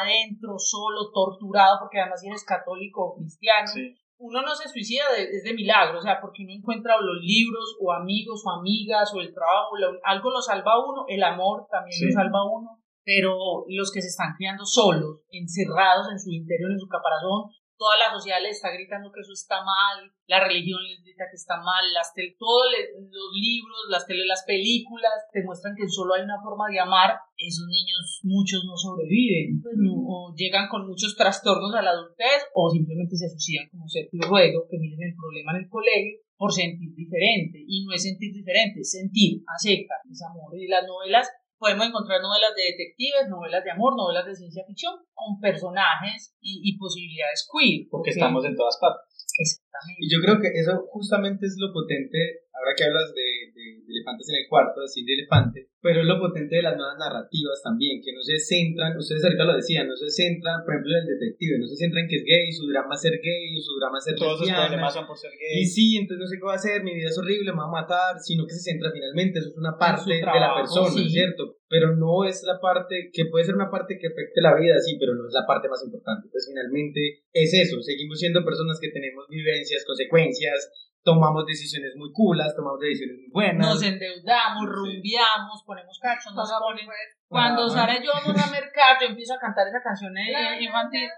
Speaker 2: adentro, solo, torturado, porque además si eres católico o cristiano.
Speaker 5: Sí.
Speaker 2: Uno no se suicida de, es de milagro, o sea, porque uno encuentra los libros, o amigos, o amigas, o el trabajo, lo- algo lo salva a uno, el amor también
Speaker 5: Sí.
Speaker 2: lo salva a uno, pero los que se están criando solos, encerrados en su interior, en su caparazón, toda la sociedad les está gritando que eso está mal, la religión les grita que está mal, las todos le- los libros, las tele, las películas te muestran que solo hay una forma de amar, esos niños muchos no sobreviven, pues, o llegan con muchos trastornos a la adultez o simplemente se suicidan como Sergio Ruego, que miren el problema en el colegio por sentir diferente, y no es sentir diferente, es sentir a seca, es amor, y las novelas podemos encontrar novelas de detectives, novelas de amor, novelas de ciencia ficción con personajes y, y posibilidades queer.
Speaker 5: Porque estamos en todas partes.
Speaker 2: Exactamente.
Speaker 1: Y yo creo que eso justamente es lo potente, ahora que hablas de, de- de elefantes en el cuarto, de cine de elefante, pero es lo potente de las nuevas narrativas también, que no se centran, ustedes ahorita lo decían, no se centran, por ejemplo, en el detective, no se centran en que es gay, su drama es ser gay, su drama es ser
Speaker 5: Todos sus problemas son por ser
Speaker 1: y
Speaker 5: gay.
Speaker 1: sí, entonces no sé qué va a hacer, mi vida es horrible, me va a matar, sino que se centra finalmente, eso es una parte de la
Speaker 2: trabajo,
Speaker 1: persona,
Speaker 2: sí.
Speaker 1: ¿cierto? Pero no es la parte, que puede ser una parte que afecte la vida, sí, pero no es la parte más importante. Pues finalmente es eso, seguimos siendo personas que tenemos vivencias, consecuencias, tomamos decisiones muy culas, tomamos decisiones muy buenas.
Speaker 2: Nos endeudamos, rumbiamos, ponemos cachos, nos ponen. Cuando. Sara y yo vamos a mercar, yo empiezo a cantar esa canción eh, infantil.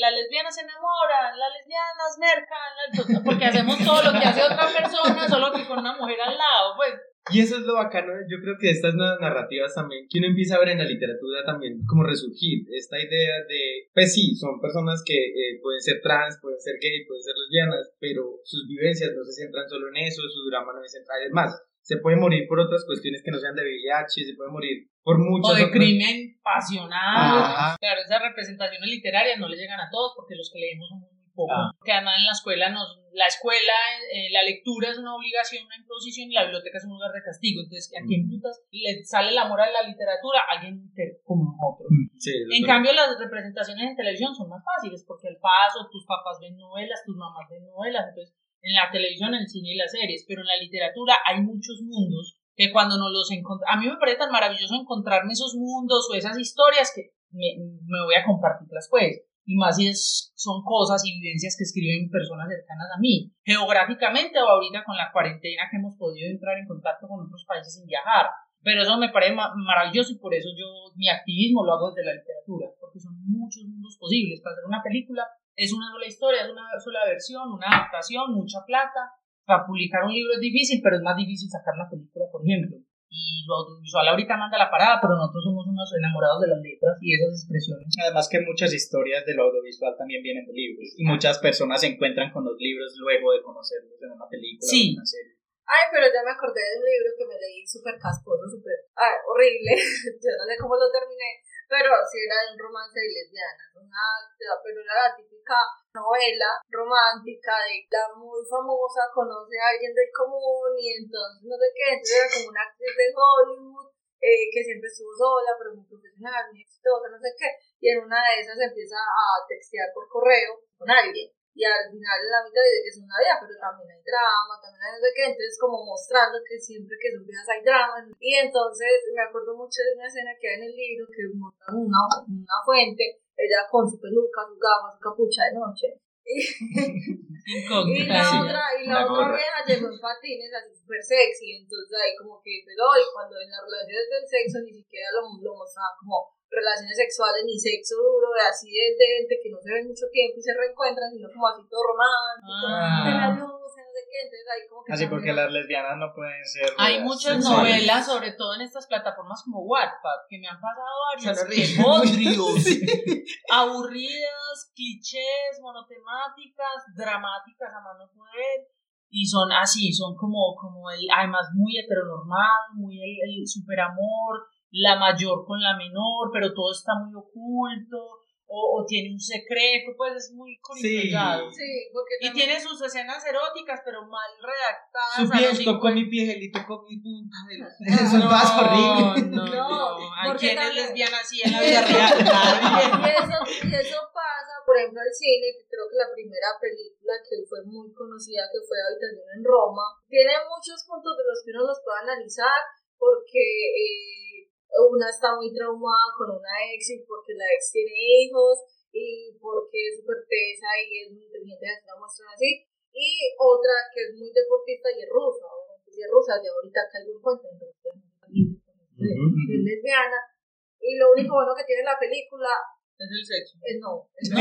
Speaker 2: Las lesbianas se enamoran, las lesbianas mercan, porque hacemos todo lo que hace otra persona, solo que con una mujer al lado, pues.
Speaker 1: Y eso es lo bacano, yo creo que estas nuevas narrativas también, que uno empieza a ver en la literatura también como resurgir, esta idea de, pues sí, son personas que eh, pueden ser trans, pueden ser gay, pueden ser lesbianas, pero sus vivencias no se centran solo en eso, su drama no es central, es más, se puede morir por otras cuestiones que no sean de VIH, se puede morir por muchas
Speaker 2: O de
Speaker 1: otras-
Speaker 2: crimen pasional.
Speaker 1: Ajá.
Speaker 2: Claro, esas representaciones literarias no le llegan a todos porque los que leemos somos muy pocos.
Speaker 5: Ah.
Speaker 2: Porque además en la escuela, nos, la escuela, eh, la lectura es una obligación, una imposición y la biblioteca es un lugar de castigo. Entonces, ¿a quién putas le sale el amor a la literatura? Alguien como nosotros.
Speaker 1: Sí, eso es
Speaker 2: En
Speaker 1: verdad.
Speaker 2: cambio, las representaciones en televisión son más fáciles porque el paso, tus papás ven novelas, tus mamás ven novelas, entonces en la televisión, en el cine y las series, pero en la literatura hay muchos mundos que cuando nos los encontramos, a mí me parece tan maravilloso encontrarme esos mundos o esas historias que me, me voy a compartirlas pues, y más si es, son cosas y vivencias que escriben personas cercanas a mí, geográficamente o ahorita con la cuarentena que hemos podido entrar en contacto con otros países sin viajar, pero eso me parece ma- maravilloso y por eso yo mi activismo lo hago desde la literatura, porque son muchos mundos posibles. Para hacer una película es una sola historia, es una sola versión, una adaptación, mucha plata. Para publicar un libro es difícil, pero es más difícil sacar una película, por ejemplo. Y lo audiovisual ahorita manda la parada, pero nosotros somos unos enamorados de las letras y esas expresiones.
Speaker 5: Además que muchas historias de lo audiovisual también vienen de libros y muchas personas se encuentran con los libros luego de conocerlos en una película
Speaker 2: Sí.
Speaker 5: o en una serie.
Speaker 6: Ay, pero ya me acordé de un libro que me leí súper casposo, súper horrible. Yo no sé cómo lo terminé, pero sí era de un romance de lesbianas. Una, pero era la típica novela romántica de la muy famosa conoce a alguien del común y entonces no sé qué. Entonces era como una actriz de Hollywood eh, que siempre estuvo sola, pero muy profesional, muy exitosa, no sé qué. Y en una de esas empieza a textear por correo con alguien y al final en la mitad dice que es una vida, pero también hay drama, también hay no sé qué, entonces como mostrando que siempre que son vidas hay drama, y entonces me acuerdo mucho de una escena que hay en el libro que montan una, una fuente, ella con su peluca, sus gafas, su capucha de noche, Y la otra, y la otra vieja llegó en patines así súper sexy, entonces ahí como que empezó y cuando en las relaciones del sexo ni siquiera lo, lo mostraban como relaciones sexuales ni sexo duro, de así de, de gente que no se ven mucho tiempo y se reencuentran, sino como así todo romántico,
Speaker 2: Ah.
Speaker 6: de la luz, de no sé qué, entonces ahí como que
Speaker 5: Así porque las lesbianas no pueden ser.
Speaker 2: Hay muchas
Speaker 4: Sexuales.
Speaker 2: novelas, sobre todo en estas plataformas como Wattpad, que me han pasado varias, que bodrios, aburridas, clichés, monotemáticas, dramáticas a mano poder, y son así, son como, como el, además muy heteronormal, muy el, el superamor, la mayor con la menor, pero todo está muy oculto, o, o tiene un secreto, pues es muy.
Speaker 6: Sí, porque
Speaker 2: Y
Speaker 6: también-
Speaker 2: tiene sus escenas eróticas, pero mal redactadas.
Speaker 1: Su
Speaker 2: a
Speaker 1: tocó
Speaker 2: 50.
Speaker 1: mi piel y tocó mi punta.
Speaker 4: Eso es más horrible.
Speaker 2: No, no,
Speaker 6: No,
Speaker 2: no. ¿Hay
Speaker 6: porque
Speaker 2: quién es lesbiana así en la vida real? Nadie.
Speaker 6: Y eso, y eso pasa, por ejemplo, al cine, que creo que la primera película que fue muy conocida, que fue Habitación en Roma, tiene muchos puntos de los que uno los puede analizar, porque eh, una está muy traumada con una ex y porque la ex tiene hijos, y porque es súper tesa y es muy inteligente, así la muestran así, y otra que es muy deportista y es rusa, si es rusa, ya ahorita caigo en cuenta, entonces es lesbiana, y lo único bueno que tiene la película
Speaker 2: Es el sexo.
Speaker 6: es no, es no.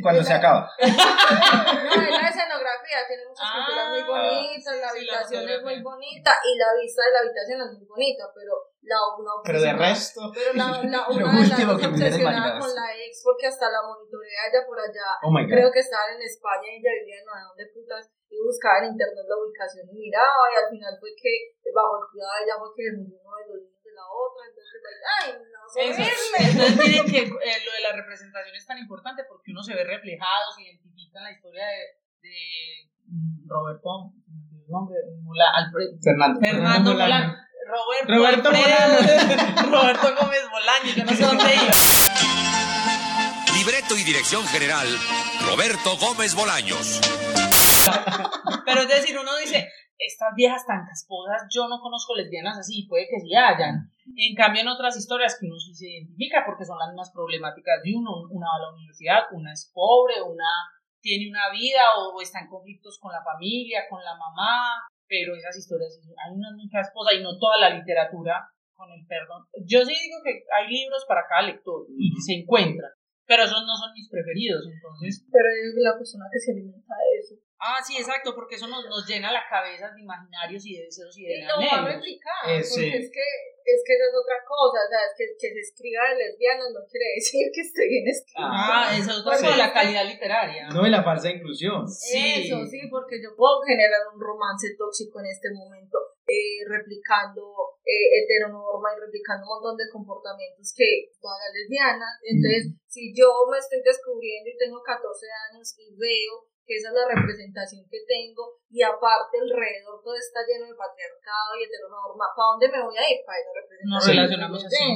Speaker 4: Cuando se acaba.
Speaker 6: No, es la escenografía, tiene muchas
Speaker 2: Ah,
Speaker 6: pinturas muy bonitas, la
Speaker 2: sí, la
Speaker 6: habitación es muy bonita y la vista de la habitación es muy bonita, pero la una
Speaker 5: Pero de resto.
Speaker 6: pero la, la
Speaker 4: Lo
Speaker 6: una de las
Speaker 4: último que me
Speaker 6: obsesionada con la ex porque hasta la monitorea ella por allá
Speaker 1: Oh my god.
Speaker 6: creo que estaban en España y ella vivía en no sé dónde putas y buscaba en internet la ubicación y miraba y al final fue que bajo el cuidado de ella fue que murió uno de los niños de la otra entonces like, ay no
Speaker 2: Eso.
Speaker 6: horrible
Speaker 2: Entonces miren que eh, lo de la representación es tan importante porque uno se ve reflejado, se identifica en la historia de, de mm, Roberto, nombre, Alfred-
Speaker 5: Fernando.
Speaker 2: Fernando
Speaker 1: Molano.
Speaker 2: Roberto,
Speaker 1: Roberto
Speaker 2: Gómez Bolaño, yo no sé dónde iba.
Speaker 8: Libreto y dirección general, Roberto Gómez Bolaños.
Speaker 2: Pero es decir, uno dice, estas viejas tan casposas, yo no conozco lesbianas así, puede que sí hayan. En cambio, en otras historias que uno sí se identifica porque son las más problemáticas de uno, una va a la universidad, una es pobre, una tiene una vida o, está en conflictos con la familia, con la mamá, pero esas historias, hay unas muy casposas y no toda la literatura con el perdón. Yo sí digo que hay libros para cada lector y se encuentran, pero esos no son mis preferidos, entonces
Speaker 6: pero es la persona que se alimenta de eso
Speaker 2: Ah, sí, exacto, porque eso nos, nos llena la cabeza de imaginarios y de deseos y de
Speaker 6: Y lo va a
Speaker 2: anhelos.
Speaker 6: replicar,
Speaker 5: Eh,
Speaker 6: porque
Speaker 5: sí.
Speaker 6: es que es que eso es otra cosa, o sea, es que, que se escriba de lesbianas no quiere decir que esté bien escrito.
Speaker 2: Ah, esa es otra cosa, la calidad literaria.
Speaker 1: No, y la falsa inclusión.
Speaker 2: Sí.
Speaker 6: Eso sí, porque yo puedo generar un romance tóxico en este momento, eh, replicando eh, heteronorma y replicando un montón de comportamientos que todas las lesbianas. Entonces, si yo me estoy descubriendo y tengo 14 años y veo que esa es la representación que tengo y aparte alrededor todo está lleno de patriarcado y heteronorma, ¿para dónde me voy a ir? Para esa representación.
Speaker 2: Nos relacionamos así.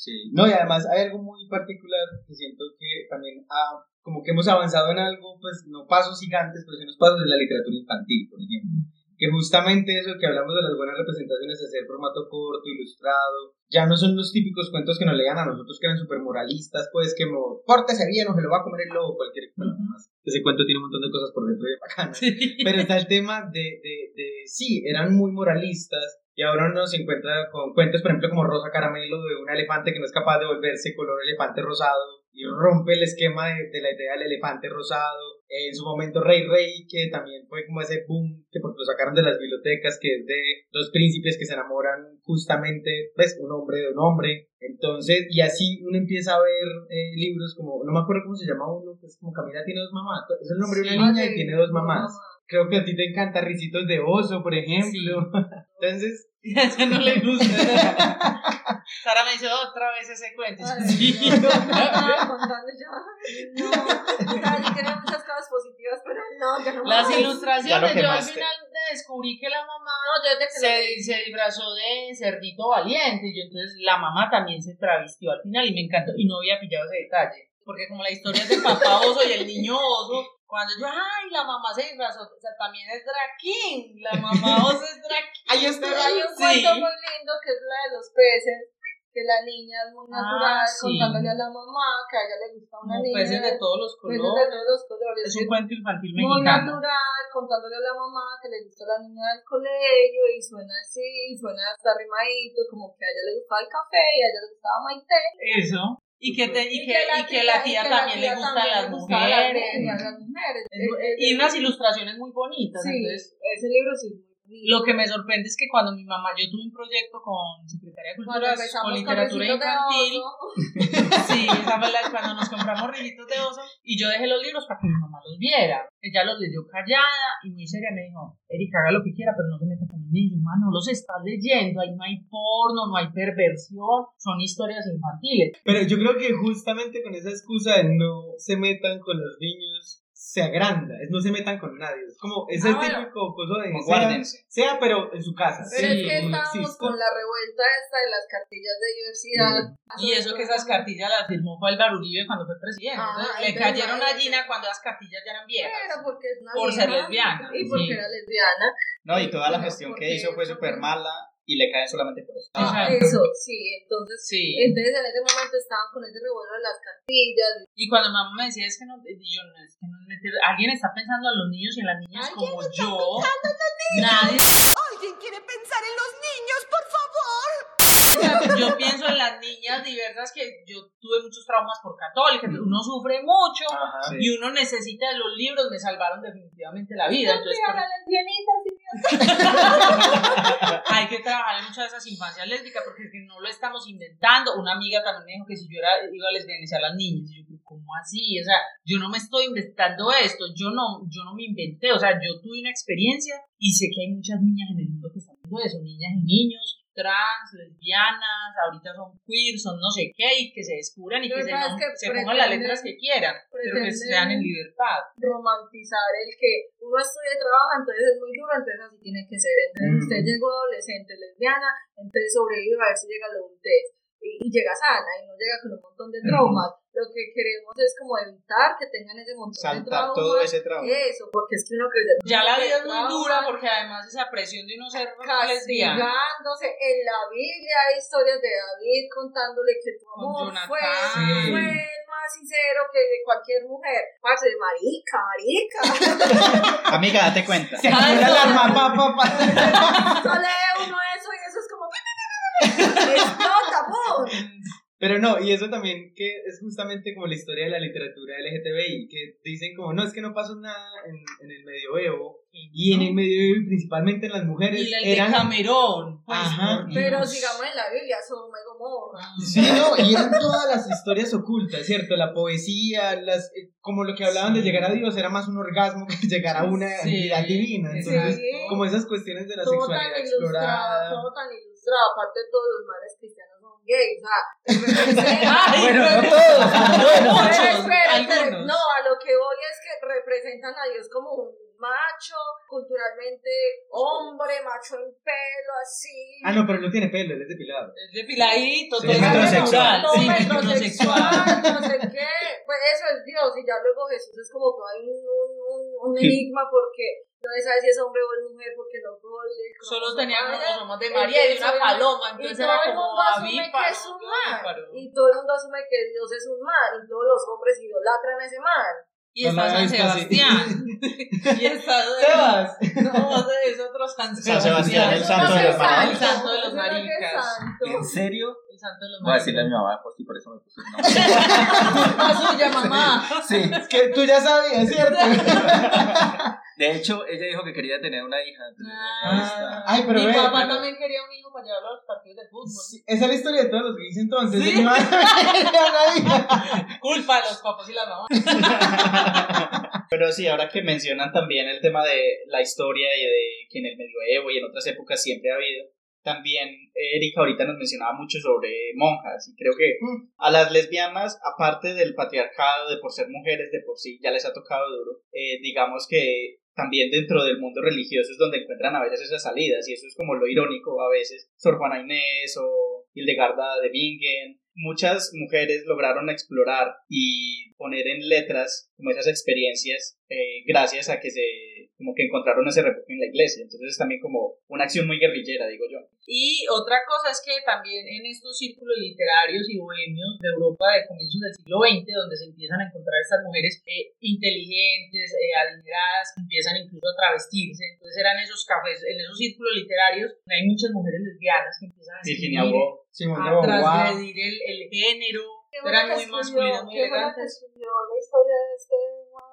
Speaker 1: Sí. No, y además hay algo muy particular que siento que también ha, como que hemos avanzado en algo, pues no pasos gigantes, pero sí unos pasos en la literatura infantil, por ejemplo. Que justamente eso que hablamos de las buenas representaciones, hacer formato corto, ilustrado, ya no son los típicos cuentos que nos leían a nosotros que eran súper moralistas, pues que mo, pórtese bien o se lo va a comer el lobo, cualquier cosa más. Ese cuento tiene un montón de cosas por dentro de bacana. Pero está el tema de, de, de, sí, eran muy moralistas y ahora uno se encuentra con cuentos, por ejemplo, como Rosa Caramelo, de un elefante que no es capaz de volverse color elefante rosado y rompe el esquema de, de la idea del elefante rosado. En su momento Rey Rey, que también fue como ese boom, que porque lo sacaron de las bibliotecas, que es de dos príncipes que se enamoran justamente, pues, un hombre de un hombre. Entonces, y así uno empieza a ver eh, libros como, no me acuerdo cómo se llama uno, que es como Camila tiene dos mamás. Es el nombre de una niña y tiene dos mamás. Creo que a ti te encanta Ricitos de Oso, por ejemplo. Entonces,
Speaker 2: A ella no le gusta. Sara me dice otra vez ese cuento.
Speaker 6: Ay,
Speaker 2: Sí.
Speaker 6: yo estaba contando yo, no, o sea, yo tenía muchas cosas positivas, pero no, yo no
Speaker 2: Las
Speaker 6: más.
Speaker 2: Ilustraciones, yo al final descubrí que la mamá
Speaker 6: No, yo que
Speaker 2: se, se disfrazó de cerdito valiente y yo entonces la mamá también se travestió al final y me encantó y no había pillado ese detalle porque como la historia es del papá oso y el niño oso cuando yo ay la mamá se disfrazó o sea también es drag king la mamá oso es drag king
Speaker 1: ahí está.
Speaker 6: Pero hay un
Speaker 2: Sí.
Speaker 6: cuento muy lindo que es la de los peces, que la niña es muy
Speaker 2: Ah,
Speaker 6: natural,
Speaker 2: sí.
Speaker 6: contándole a la mamá que a ella le gusta una
Speaker 2: Como
Speaker 6: niña.
Speaker 2: peces de todos los
Speaker 6: peces
Speaker 2: colores.
Speaker 6: de todos los colores.
Speaker 2: Es un cuento infantil
Speaker 6: muy
Speaker 2: mexicano.
Speaker 6: natural, contándole a la mamá que le gusta la niña del colegio y suena así, suena hasta rimadito, como que a ella le gustaba el café y a ella le gustaba Maite.
Speaker 2: Eso. Y que, te, y, que, y que la tía
Speaker 6: y
Speaker 2: también le
Speaker 6: tía
Speaker 2: gustan las
Speaker 6: le gustaba las
Speaker 2: mujeres.
Speaker 6: las mujeres.
Speaker 2: Es-
Speaker 6: Es- es-
Speaker 2: y unas ilustraciones muy bonitas.
Speaker 6: Sí,
Speaker 2: Entonces,
Speaker 6: ese libro sí es muy bonito.
Speaker 2: Lo que me sorprende es que cuando mi mamá, yo tuve un proyecto con Secretaría de Cultura,
Speaker 6: empezamos
Speaker 2: con literatura infantil. Sí, esa fue la, cuando nos compramos rollitos de oso y yo dejé los libros para que mi mamá los viera. Ella los leyó callada y muy seria me dijo, Erika, haga lo que quiera, pero no se meta con los niños, mamá, no los estás leyendo, ahí no hay porno, no hay perversión, son historias infantiles.
Speaker 1: Pero yo creo que justamente con esa excusa de no se metan con los niños, se agranda, es no se metan con nadie. Es como ese
Speaker 6: Ah, bueno.
Speaker 1: típico cosa de
Speaker 5: guárdense.
Speaker 1: sea, pero en su casa.
Speaker 6: Pero
Speaker 2: Sí,
Speaker 6: es que estábamos con la revuelta esta de las cartillas de diversidad.
Speaker 2: Y eso que esas cartillas las firmó fue Álvaro Uribe cuando fue presidente.
Speaker 6: Ah,
Speaker 2: Entonces, le cayeron a. Gina cuando las cartillas ya eran viejas.
Speaker 6: Pero porque es una
Speaker 2: Por
Speaker 6: vieja,
Speaker 2: ser lesbiana,
Speaker 6: Y porque
Speaker 2: sí.
Speaker 6: era lesbiana.
Speaker 5: No, y toda la gestión que hizo fue súper mala y le caen solamente por eso.
Speaker 6: Ah,
Speaker 2: Exacto.
Speaker 6: eso, sí. Entonces,
Speaker 2: Sí.
Speaker 6: entonces en ese momento estaban con ese revuelo de las cartillas.
Speaker 2: Y cuando mamá me decía, es que no, yo no, es que no alguien está pensando en los niños y en las niñas
Speaker 6: ¿Alguien
Speaker 2: como yo. Nadie.
Speaker 3: ¿Alguien quiere pensar en los niños, por favor?
Speaker 2: Yo pienso en las niñas diversas que yo tuve muchos traumas por católica, uno sufre mucho
Speaker 1: Ajá.
Speaker 2: y uno necesita de los libros, me salvaron definitivamente la vida. Entonces,
Speaker 6: Mira,
Speaker 2: por-
Speaker 6: la lesbianita, sí,
Speaker 2: hay que trabajar en muchas de esas infancias lésbicas porque es que no lo estamos inventando. Una amiga también me dijo que si yo era, iba a lesbianizar a las niñas, y yo, ¿cómo así? O sea, yo no me estoy inventando esto, yo no, yo no me inventé, o sea, yo tuve una experiencia y sé que hay muchas niñas en el mundo que están viendo eso, niñas y niños trans, lesbianas, ahorita son queer, son no sé qué, y que se descubran y que se,
Speaker 6: pasa
Speaker 2: nom-
Speaker 6: es que
Speaker 2: se pongan las letras que quieran, pero que sean en libertad.
Speaker 6: romantizar el que uno estudia y trabaja, entonces es muy duro, entonces así tiene que ser. Entonces
Speaker 1: Mm.
Speaker 6: usted llegó adolescente, lesbiana, entonces sobrevive a ver si llega a la adultez. Y, y llega sana y no llega con un montón de traumas. Lo que queremos es como evitar que tengan ese montón de
Speaker 5: Saltar
Speaker 6: traumas.
Speaker 5: todo ese trauma.
Speaker 6: Eso, porque es que uno crece.
Speaker 2: Ya la vida es muy dura porque además esa presión de uno ser lesbiana.
Speaker 6: castigándose. En la Biblia hay historias de David contándole que tu amor fue,
Speaker 1: Sí.
Speaker 6: fue más sincero que de cualquier mujer. Parce, marica, marica.
Speaker 5: Amiga, date cuenta.
Speaker 1: Se activó la alarma, pa, pa, pa.
Speaker 6: Solo lee uno eso y es como. ¡Explota, ¡pum!
Speaker 1: Pero no, y eso también que es justamente como la historia de la literatura LGTBI, que dicen como, no, es que no pasó nada en, en el medioevo, y en el medioevo y principalmente en las mujeres
Speaker 2: Y de
Speaker 1: eran...
Speaker 2: Camerón. Pues,
Speaker 1: Ajá.
Speaker 6: Pero
Speaker 2: Dios.
Speaker 6: sigamos en la Biblia, Sodoma y Gomorra.
Speaker 1: Sí, no, y eran todas las historias ocultas, ¿cierto? La poesía, las, eh, como lo que hablaban de llegar a Dios era más un orgasmo que llegar a una
Speaker 2: Sí.
Speaker 1: entidad divina. Entonces,
Speaker 6: Sí.
Speaker 1: como esas cuestiones de la
Speaker 6: todo tan
Speaker 1: sexualidad explorada.
Speaker 6: todo tan ilustrado. Aparte, todos los males cristianos son gays. O sea,
Speaker 1: Bueno,
Speaker 2: pero-
Speaker 1: no todos.
Speaker 2: Muchos.
Speaker 6: No, a lo que voy es que representan a Dios como un macho, culturalmente hombre, macho en pelo, así.
Speaker 1: Ah, no, pero no tiene pelo, él es depilado.
Speaker 2: Es depiladito,
Speaker 1: Sí,
Speaker 2: todo
Speaker 1: es metrosexual.
Speaker 2: Sí,
Speaker 6: metrosexual, no sé qué. Pues eso es Dios, y ya luego Jesús es como todo ahí un, un, enigma porque no se sabe si es hombre o es mujer porque no todo el
Speaker 2: Solo tenía
Speaker 6: de-
Speaker 2: cromosomas de María y de una
Speaker 6: Entonces,
Speaker 2: paloma,
Speaker 6: y
Speaker 2: entonces
Speaker 6: todo
Speaker 2: era
Speaker 6: el
Speaker 2: como
Speaker 6: mundo asume
Speaker 2: avíparo.
Speaker 6: que es un man. Y todo el mundo asume que Dios es un man. Y todos los hombres idolatran a ese man.
Speaker 2: Y
Speaker 1: No,
Speaker 2: está San Sebastián. y está...
Speaker 1: Sebas.
Speaker 2: No, es otro San
Speaker 5: San Sebastián, el santo de los maricas.
Speaker 4: ¿En serio?
Speaker 2: Santo de los
Speaker 4: Voy a decirle a mi mamá, pues sí, por eso me puse el nombre.
Speaker 6: Culpa suya, mamá.
Speaker 4: Sí.
Speaker 1: Es que tú ya sabías, ¿cierto?
Speaker 4: De hecho, ella dijo que quería tener una hija. entonces, ahí está.
Speaker 1: Ah, ay, pero
Speaker 2: Mi
Speaker 1: ve,
Speaker 2: papá
Speaker 1: pero-
Speaker 2: también quería un hijo para llevarlo a los partidos de fútbol.
Speaker 1: Sí, Esa es la historia de todos los gays entonces.
Speaker 2: Sí.
Speaker 1: Una.
Speaker 2: Culpa de los papás y las mamás.
Speaker 5: Pero sí, ahora que mencionan también el tema de la historia y de que en el medioevo y en otras épocas siempre ha habido, también Erika ahorita nos mencionaba mucho sobre monjas y creo que a las lesbianas, aparte del patriarcado, de por ser mujeres de por sí, ya les ha tocado duro, eh, digamos que también dentro del mundo religioso es donde encuentran a veces esas salidas y eso es como lo irónico a veces. Sor Juana Inés o Hildegarda de Bingen, muchas mujeres lograron explorar y poner en letras como esas experiencias eh, gracias a que se como que encontraron ese refugio en la iglesia. Entonces es también como una acción muy guerrillera, digo yo.
Speaker 2: Y otra cosa es que también en estos círculos literarios y bohemios de Europa de comienzos del siglo XX, donde se empiezan a encontrar estas mujeres eh, inteligentes, eh, adineradas, que empiezan incluso a travestirse. Entonces eran esos cafés, en esos círculos literarios, hay muchas mujeres lesbianas que empiezan a
Speaker 5: Virginia Woolf,
Speaker 2: a
Speaker 1: Beauvoir.
Speaker 2: transgredir el, el género.
Speaker 6: ¿Qué fue la
Speaker 2: Eran
Speaker 6: que
Speaker 2: muy masculinas, muy
Speaker 6: qué fue la que
Speaker 2: elegantes.
Speaker 6: escribió la historia de este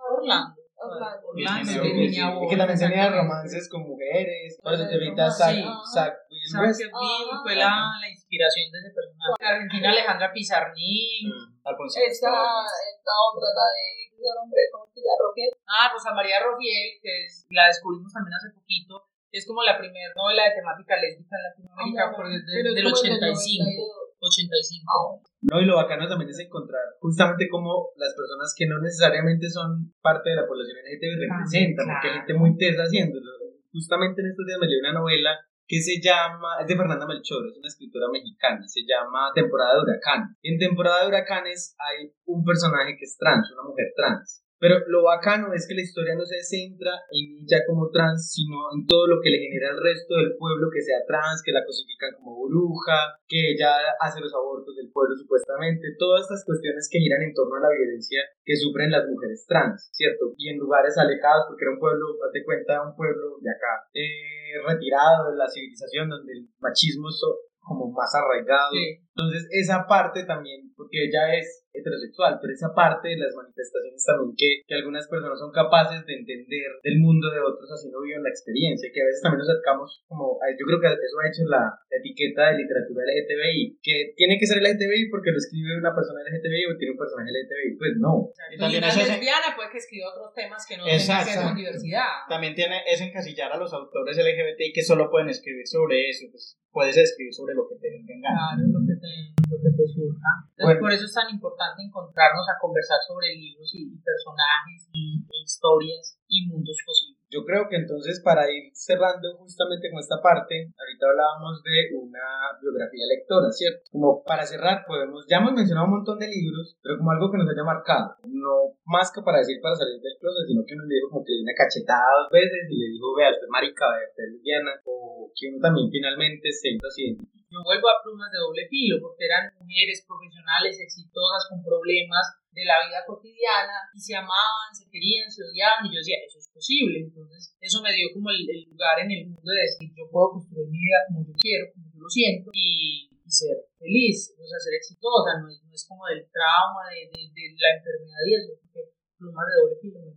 Speaker 2: Orlando.
Speaker 6: Orlando.
Speaker 2: Orlando,
Speaker 5: Virginia
Speaker 1: Y que también tenía romances con mujeres. Por eso te
Speaker 6: Sí.
Speaker 1: Zack Wilson.
Speaker 2: Sackville fue la, la inspiración de ese personaje. La Argentina Alejandra Pizarnik.
Speaker 5: Alfonso
Speaker 6: Esta, esta otra, la de hombre, ¿cómo se llama? Roque.
Speaker 2: Ah, Rosa María Rofiel, que es, la descubrimos también hace poquito. Es como la primera novela de temática lésbica en Latinoamérica
Speaker 6: Ajá.
Speaker 2: por el de-
Speaker 6: Pero es
Speaker 2: del
Speaker 6: como del
Speaker 2: 85. 85.
Speaker 1: No, y lo bacano también es encontrar justamente cómo las personas que no necesariamente son parte de la población LGTB representan, porque hay gente muy tesa haciéndolo. Justamente en estos días me leí una novela que se llama, es de Fernanda Melchor, es una escritora mexicana, se llama Temporada de Huracán. En Temporada de Huracanes hay un personaje que es trans, una mujer trans. Pero lo bacano es que la historia no se centra en ella como trans, sino en todo lo que le genera al resto del pueblo que sea trans, que la cosifican como bruja, que ella hace los abortos del pueblo supuestamente, todas estas cuestiones que giran en torno a la violencia que sufren las mujeres trans, ¿cierto? Y en lugares alejados, porque era un pueblo, hazte cuenta, un pueblo de acá, eh, retirado de la civilización, donde el machismo es como más arraigado.
Speaker 2: Sí.
Speaker 1: Entonces, esa parte también, porque ella es heterosexual, pero esa parte de las manifestaciones también que, que algunas personas son capaces de entender del mundo de otros así no viven la experiencia, que a veces también nos acercamos como, a- yo creo que eso ha hecho la, la etiqueta de literatura LGTBI, que tiene que ser LGTBI porque lo escribe una persona LGTBI o tiene un personaje LGTBI, pues no.
Speaker 5: Y
Speaker 2: Y
Speaker 5: también
Speaker 2: una
Speaker 5: eso es-
Speaker 2: lesbiana puede que escriba otros temas que no tengan que ver
Speaker 5: Exacto.
Speaker 2: con diversidad.
Speaker 5: También tiene es encasillar a los autores LGBTI que solo pueden escribir sobre eso. Pues puedes escribir sobre lo que te venga.
Speaker 2: Claro, lo que te, lo que te surja. Entonces,
Speaker 1: Bueno.
Speaker 2: por eso es tan importante encontrarnos a conversar sobre libros y, personajes y, e historias y mundos posibles.
Speaker 1: Yo creo que entonces para ir cerrando justamente con esta parte, ahorita hablábamos de una biografía lectora, ¿cierto? Como para cerrar podemos, ya hemos mencionado un montón de libros, pero como algo que nos haya marcado, no más que para decir para salir del closet, sino que le dijo como que le dio una cachetada dos veces y le dijo, vea, usted marica, vea, usted es lesbiana, o que uno también finalmente se así
Speaker 2: Yo vuelvo a plumas de doble filo porque eran mujeres profesionales exitosas con problemas de la vida cotidiana y se amaban, se querían, se odiaban y yo decía, eso es posible. Entonces eso me dio como el, lugar en el mundo de decir, yo puedo construir mi vida como yo quiero, como yo lo siento y, y ser feliz, o sea, ser exitosa, no es, como del trauma, de, de, de la enfermedad y eso, porque plumas de doble filo me.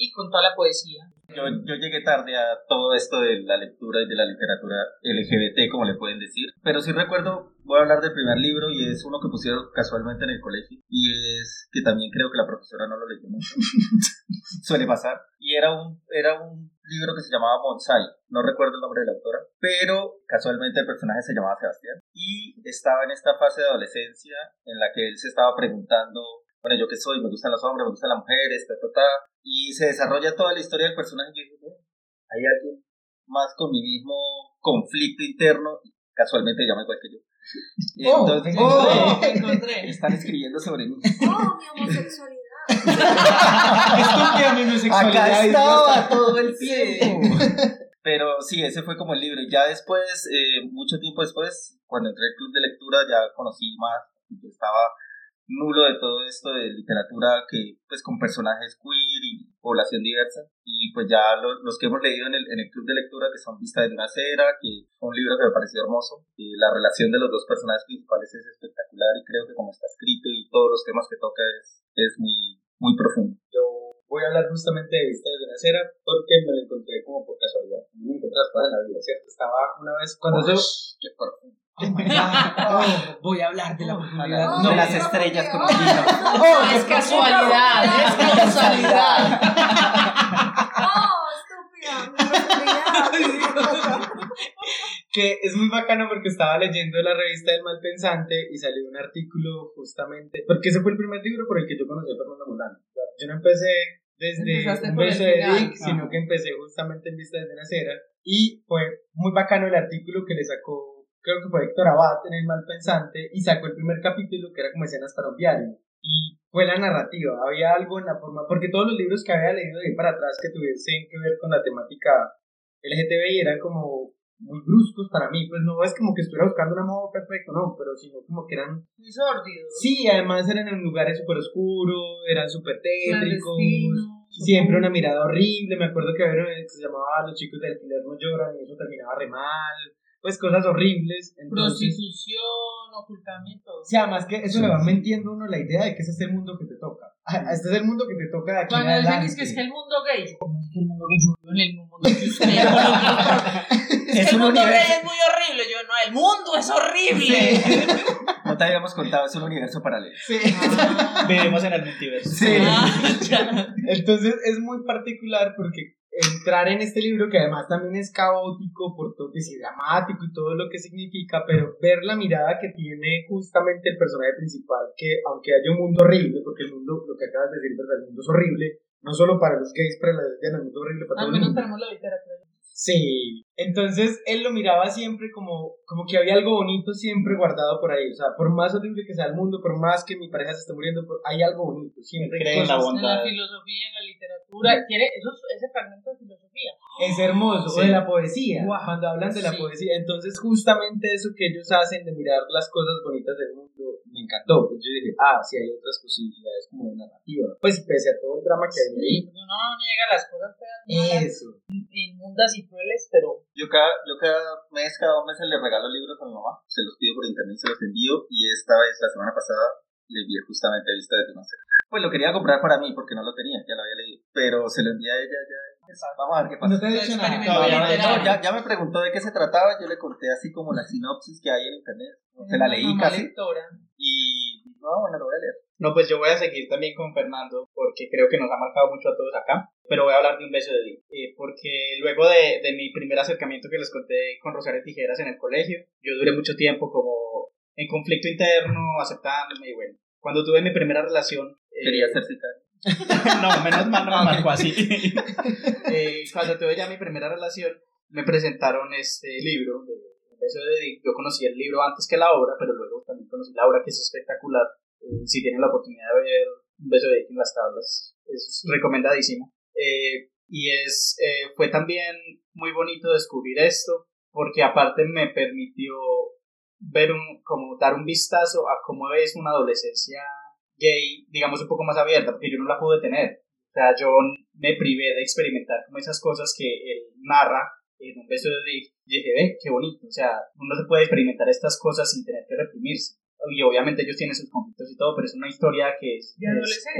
Speaker 2: Y con toda la poesía.
Speaker 4: Yo, yo llegué tarde a todo esto de la lectura y de la literatura LGBT, como le pueden decir. Pero sí recuerdo, voy a hablar del primer libro y es uno que pusieron casualmente en el colegio. Y es que también creo que la profesora no lo leyó mucho. Suele pasar. Y era un, era un libro que se llamaba Bonsai. No recuerdo el nombre de la autora. Pero casualmente el personaje se llamaba Sebastián. Y estaba en esta fase de adolescencia en la que él se estaba preguntando bueno, yo qué soy, me gustan los hombres, me gustan las mujeres, ta, ta, ta. Y se desarrolla toda la historia del personaje. Y yo digo, "Eh, hay alguien más con mi mismo conflicto interno, y casualmente llama igual que yo. Y
Speaker 1: Oh,
Speaker 4: entonces,
Speaker 2: Oh, encontré.
Speaker 4: están escribiendo sobre mí.
Speaker 6: Oh, mi homosexualidad.
Speaker 1: Estúpida mi homosexualidad.
Speaker 4: Acá estaba todo el tiempo. Pero sí, ese fue como el libro. Y ya después, eh, mucho tiempo después, cuando entré al club de lectura, ya conocí más. y Yo estaba nulo de todo esto de literatura que pues con personajes queer y población diversa y pues ya lo- los que hemos leído en el, en el club de lectura que son Vista de una Cera que fue un libro que me pareció hermoso y la relación de los dos personajes principales es espectacular y creo que como está escrito y todos los temas que toca es, es muy, muy profundo
Speaker 1: Yo voy a hablar justamente de Vista desde una cera porque me lo encontré como por casualidad. No me encontré en la vida, ¿cierto? Estaba una vez cuando yo...
Speaker 4: qué
Speaker 1: Oh my God. Oh, voy a hablar de la profundidad.
Speaker 6: Oh,
Speaker 4: de
Speaker 6: no,
Speaker 4: las
Speaker 6: no,
Speaker 4: estrellas con vino
Speaker 2: Oh, es casualidad, es casualidad.
Speaker 6: Oh,
Speaker 1: que es muy bacano porque estaba leyendo la revista del Malpensante y salió un artículo justamente, porque ese fue el primer libro por el que yo conocí a Fernando Molano. Yo no empecé desde un beso de. Dick, sino que empecé justamente en Vista desde una cera y fue muy bacano el artículo que le sacó, creo que fue Héctor Abad en el Malpensante y sacó el primer capítulo que era como escenas para un diario. y fue la narrativa. Había algo en la forma, porque todos los libros que había leído de ahí para atrás que tuviesen que ver con la temática LGTBI eran como muy bruscos para mí, pues no es como que estuviera buscando un amor perfecto, no, pero sino como que eran...
Speaker 2: Muy sórdidos.
Speaker 1: Sí, además eran en lugares súper oscuros, eran súper tétricos, siempre una mirada horrible, me acuerdo que había uno que se llamaba Los chicos del alquiler no lloran y eso terminaba re mal, pues cosas horribles, entonces...
Speaker 2: Prostitución, ocultamiento.
Speaker 1: Sí, además que eso le va metiendo a uno la idea de que ese es el mundo que te toca. Ah, Este es el mundo que te toca de aquí en
Speaker 2: Cuando dicen es que es que el mundo gay, yo, ¿cómo es que el mundo gay? Yo vivo en el mundo que usted. es
Speaker 9: Es
Speaker 2: que el
Speaker 9: un
Speaker 2: mundo
Speaker 9: universo.
Speaker 2: gay es muy horrible. Yo, no, el mundo es horrible.
Speaker 4: No te habíamos contado, es un universo paralelo.
Speaker 1: Sí.
Speaker 2: Ah,
Speaker 5: Vivimos en el multiverso.
Speaker 1: Sí.
Speaker 2: ah.
Speaker 1: Entonces es muy particular porque entrar en este libro, que además también es caótico por todo, que sí, dramático y todo lo que significa, pero ver la mirada que tiene justamente el personaje principal, que aunque haya un mundo horrible, porque el mundo, lo que acabas de decir, ¿verdad? El mundo es horrible, no solo para los gays, para las lesbianas, el mundo es horrible para
Speaker 2: Al
Speaker 1: todo el
Speaker 2: menos
Speaker 1: mundo.
Speaker 2: tenemos la literatura.
Speaker 1: Sí, entonces él lo miraba siempre como, como que había algo bonito siempre guardado por ahí. O sea, por más horrible que sea el mundo, por más que mi pareja se esté muriendo, por- hay algo bonito. Siempre
Speaker 5: Cree en la
Speaker 1: cosas-
Speaker 5: bondad.
Speaker 2: En la filosofía, en la literatura. Tiene eso, ese fragmento de filosofía.
Speaker 1: Es hermoso, o de la poesía, cuando hablan de la
Speaker 2: Sí.
Speaker 1: poesía. Entonces, justamente eso que ellos hacen de mirar las cosas bonitas del mundo, me encantó. Pues yo dije, ah, sí, hay otras posibilidades como de narrativa. Pues pese a todo el drama que hay ahí.
Speaker 2: Uno no niega las cosas feas, malas,
Speaker 1: Eso.
Speaker 2: inmundas y crueles, pero
Speaker 4: Yo cada, yo cada mes, cada dos meses le regalo libros a mi mamá. Se los pido por internet, se los envío. Y esta vez, la semana pasada, le envié justamente Vista de Timacera. Pues lo quería comprar para mí porque no lo tenía, ya lo había leído. Pero se lo envié a ella ya. Vamos a ver qué pasa.
Speaker 1: No te he dicho nada.
Speaker 5: No,
Speaker 4: ya, ya me preguntó de qué se trataba, yo le conté así como la sinopsis que hay en internet. Se la leí casi.
Speaker 2: lectora.
Speaker 4: Y no, bueno, lo voy a leer.
Speaker 5: No, pues yo voy a seguir también con Fernando porque creo que nos ha marcado mucho a todos acá. Pero voy a hablar de un beso de Di. Eh, porque luego de, de mi primer acercamiento que les conté con Rosario Tijeras en el colegio, yo duré mucho tiempo como en conflicto interno, aceptándome y bueno. Cuando tuve mi primera relación... eh,
Speaker 4: Quería ser sicario.
Speaker 5: no, menos mal no me marcó así. Eh, cuando tuve ya mi primera relación, me presentaron este libro de Un beso de Dick. Yo conocí el libro antes que la obra, pero luego también conocí la obra que es espectacular. Eh, si tienen la oportunidad de ver Un beso de en las tablas, es recomendadísimo. Eh, y es, eh, fue también muy bonito descubrir esto, porque aparte me permitió ver un, como dar un vistazo a cómo es una adolescencia gay, digamos un poco más abierta, porque yo no la pude tener. O sea, yo me privé de experimentar como esas cosas que él narra en un beso de Dick. Y dije, ve, qué bonito. O sea, uno se puede experimentar estas cosas sin tener que reprimirse. Y obviamente ellos tienen sus conflictos y todo, pero es una historia que es
Speaker 2: De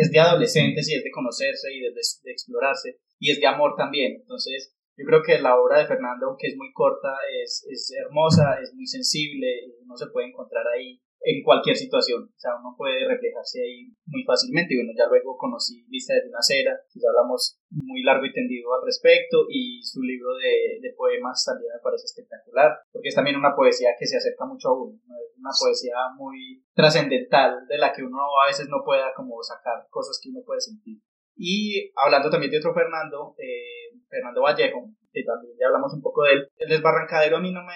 Speaker 5: es- de adolescentes y es de conocerse y de, de- de explorarse. Y es de amor también. Entonces, yo creo que la obra de Fernando, aunque es muy corta, es, es hermosa, es muy sensible, uno se puede encontrar ahí en cualquier situación. O sea, uno puede reflejarse ahí muy fácilmente. Y bueno, ya luego conocí Lista de una cera, ya hablamos muy largo y tendido al respecto, y su libro de, de poemas también me parece espectacular, porque es también una poesía que se acerca mucho a uno, ¿no? es una poesía muy trascendental de la que uno a veces no pueda como sacar cosas que uno puede sentir. Y hablando también de otro Fernando, eh, Fernando Vallejo, que también ya hablamos un poco de él, El Desbarrancadero a mí no me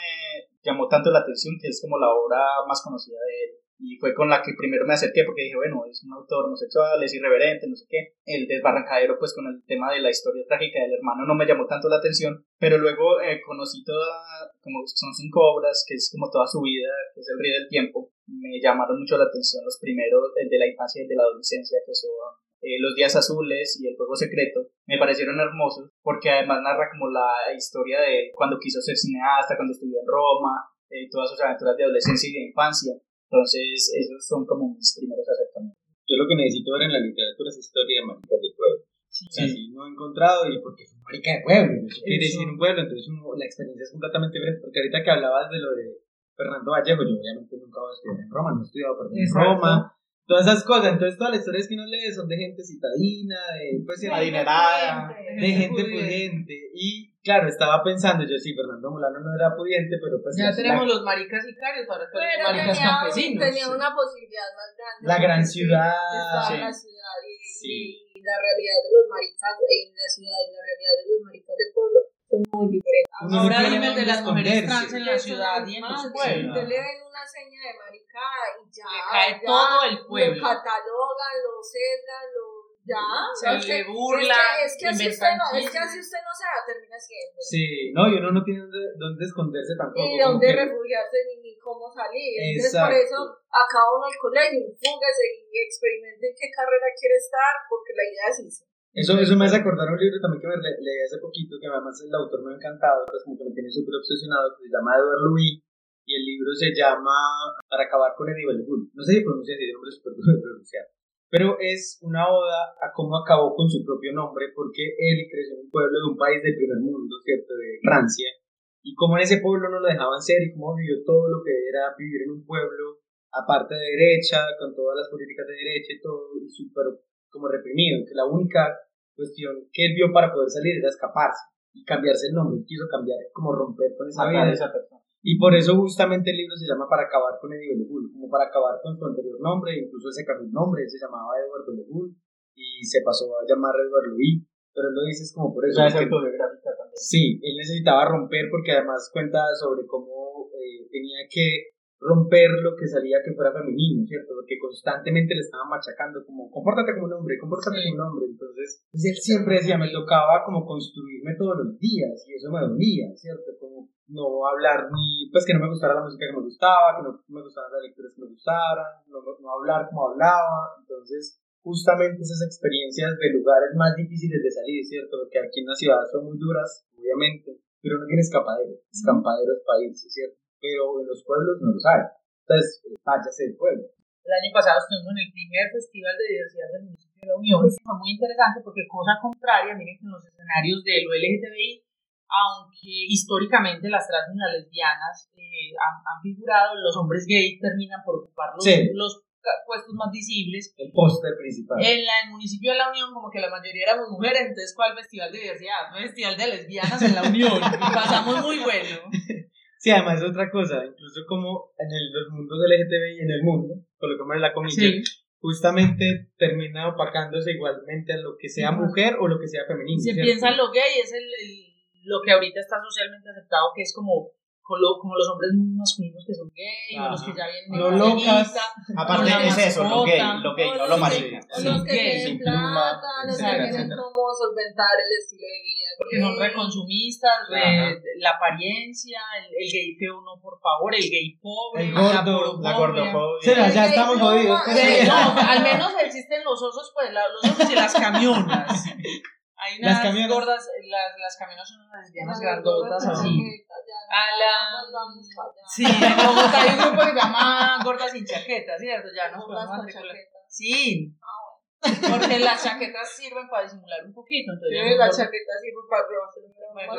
Speaker 5: llamó tanto la atención, que es como la obra más conocida de él. Y fue con la que primero me acerqué porque dije, bueno, es un autor homosexual, es irreverente, no sé qué. El Desbarrancadero, pues con el tema de la historia trágica del hermano no me llamó tanto la atención, pero luego eh, conocí toda, como son cinco obras, que es como toda su vida, que es El Río del Tiempo. Me llamaron mucho la atención los primeros, el de la infancia y el de la adolescencia, que son eh, Los Días Azules y El Fuego Secreto, me parecieron hermosos porque además narra como la historia de cuando quiso ser cineasta, cuando estudió en Roma, eh, todas sus aventuras de adolescencia y de infancia. Entonces, esos son como mis primeros acercamientos.
Speaker 1: Yo lo que necesito ver en la literatura es historia de maricas de pueblo.
Speaker 2: Sí.
Speaker 1: O sea, si no he encontrado y porque fue marica de pueblo, y eso quiere
Speaker 2: Eso.
Speaker 1: decir un pueblo, entonces uno- la experiencia es completamente diferente. Porque ahorita que hablabas de lo de Fernando Vallejo, yo obviamente nunca voy a estudiar en Roma, no he estudiado en. Roma, todas esas cosas. Entonces, todas las historias que uno lee son de gente citadina, de, pues,
Speaker 2: De
Speaker 5: Adinerada,
Speaker 1: de gente pudiente. Y claro, estaba pensando, yo sí, Fernando Molano no era pudiente, pero pues
Speaker 2: Ya tenemos
Speaker 1: la,
Speaker 2: los maricas sicarios, ahora están los maricas
Speaker 6: tenía,
Speaker 2: campesinos.
Speaker 6: tenía una posibilidad más grande.
Speaker 1: la gran ciudad.
Speaker 5: Sí.
Speaker 6: la ciudad y,
Speaker 1: Sí.
Speaker 6: y la realidad de los maricas en la ciudad y la realidad de los maricas del pueblo son muy diferentes.
Speaker 2: Ahora dime el de las mujeres trans en la ciudad y en los
Speaker 6: Más,
Speaker 2: pueblos.
Speaker 6: Una seña de marica y ya.
Speaker 2: Le cae
Speaker 6: ya,
Speaker 2: todo el pueblo.
Speaker 6: Lo catalogan, lo sesgan, lo. Ya.
Speaker 2: Se le burla,
Speaker 6: Es que, es que así usted no, es que así usted no se va, termina siendo.
Speaker 1: Sí, no, y uno no tiene dónde, dónde esconderse tampoco.
Speaker 6: Ni dónde
Speaker 1: que-
Speaker 6: refugiarse ni, ni cómo salir. Entonces,
Speaker 1: Exacto.
Speaker 6: por eso, acaba uno al colegio, fúguese y experimente en qué carrera quiere estar, porque la idea es irse.
Speaker 1: Eso, eso me hace acordar un libro también que me le- leí hace poquito, que además el autor me ha encantado, pues como que me tiene súper obsesionado, que se llama Edward Louis, y el libro se llama Para acabar con Eddie Bellebull. No sé si pronuncia así, el nombre es súper duro de pronunciar. Pero es una oda a cómo acabó con su propio nombre, porque él creció en un pueblo de un país del primer mundo, ¿cierto? De Francia, y cómo en ese pueblo no lo dejaban ser, y cómo vivió todo lo que era vivir en un pueblo, aparte de derecha, con todas las políticas de derecha y todo, y súper como reprimido, que la única cuestión que él vio para poder salir era escaparse y cambiarse el nombre, quiso cambiar, como romper con esa
Speaker 4: Matar
Speaker 1: vida.
Speaker 4: esa persona.
Speaker 1: Y por eso justamente el libro se llama Para acabar con Eddie Bellebull, como para acabar con su anterior nombre, incluso ese cambió el nombre, se llamaba Edward Bellebull y se pasó a llamar Edward Louis, pero él lo dice es como por eso.
Speaker 4: es autobiográfica también.
Speaker 1: Sí, él necesitaba romper porque además cuenta sobre cómo eh, tenía que romper lo que salía que fuera femenino, ¿cierto? Porque constantemente le estaban machacando como, compórtate como un hombre, compórtate como un hombre. Entonces, pues, él siempre decía, me tocaba como construirme todos los días y eso me dolía, ¿cierto? Como no hablar ni, pues que no me gustara la música que me gustaba, que no me gustaran las lecturas que me gustaran, no, no hablar como hablaba. Entonces, justamente esas experiencias de lugares más difíciles de salir, ¿cierto? Porque aquí en la ciudad son muy duras, obviamente, pero no tiene escapadero. Escapadero es país, ¿cierto? Pero en los pueblos no los hay. Entonces, eh, váyase del pueblo.
Speaker 2: El año pasado estuvimos en el primer Festival de Diversidad del municipio de La Unión. Fue muy interesante porque, cosa contraria, miren que en los escenarios de lo LGTBI, aunque históricamente las trans y las lesbianas eh, han, han figurado, los hombres gays terminan por ocupar los,
Speaker 1: Sí.
Speaker 2: los puestos más visibles.
Speaker 1: El póster principal.
Speaker 2: En la- el municipio de La Unión, como que la mayoría éramos mujeres, entonces, ¿cuál festival de diversidad? Un festival de lesbianas en La Unión. Y pasamos muy bueno.
Speaker 1: Sí, además es otra cosa, incluso como en el- los mundos LGTBI en el mundo, colocamos en la comilla,
Speaker 2: Sí.
Speaker 1: justamente termina opacándose igualmente a lo que sea mujer o lo que sea femenino.
Speaker 2: se
Speaker 1: ¿cierto?
Speaker 2: piensa en lo gay, es el, el- lo que ahorita está socialmente aceptado, que es como, como, lo- como los hombres muy masculinos que son gay, o los que ya vienen
Speaker 1: No
Speaker 2: de
Speaker 1: locas.
Speaker 5: Aparte
Speaker 2: con la
Speaker 5: es eso, lo gay, lo gay,
Speaker 6: O
Speaker 5: no lo
Speaker 6: que-
Speaker 5: marica.
Speaker 6: Los que tienen plata, los que tienen cómo solventar el estilo de vida.
Speaker 2: porque son reconsumistas, re- la apariencia, el, el gay feo no, por favor, el gay pobre,
Speaker 1: El gordo,
Speaker 5: La
Speaker 2: gordofobia.
Speaker 5: gordofobia.
Speaker 1: Sí, ya, estamos jodidos.
Speaker 2: no, al menos existen los osos, pues la- los osos y las camionas. Hay unas
Speaker 1: Las camionas.
Speaker 2: gordas, las, las camionas son unas lesbianas
Speaker 6: Las
Speaker 2: grandotas
Speaker 6: gordas
Speaker 2: así.
Speaker 6: chaquetas,
Speaker 2: A la-. Sí, en Bogotá hay un grupo que se llama Gordas sin Chaqueta, ¿cierto? Ya nos podemos
Speaker 6: con
Speaker 2: matricular.
Speaker 6: chaquetas.
Speaker 2: Sí. Porque las chaquetas sirven para disimular un poquito. Entonces,
Speaker 6: Sí,
Speaker 2: ya
Speaker 6: la
Speaker 2: nos-
Speaker 6: chaqueta sirve para.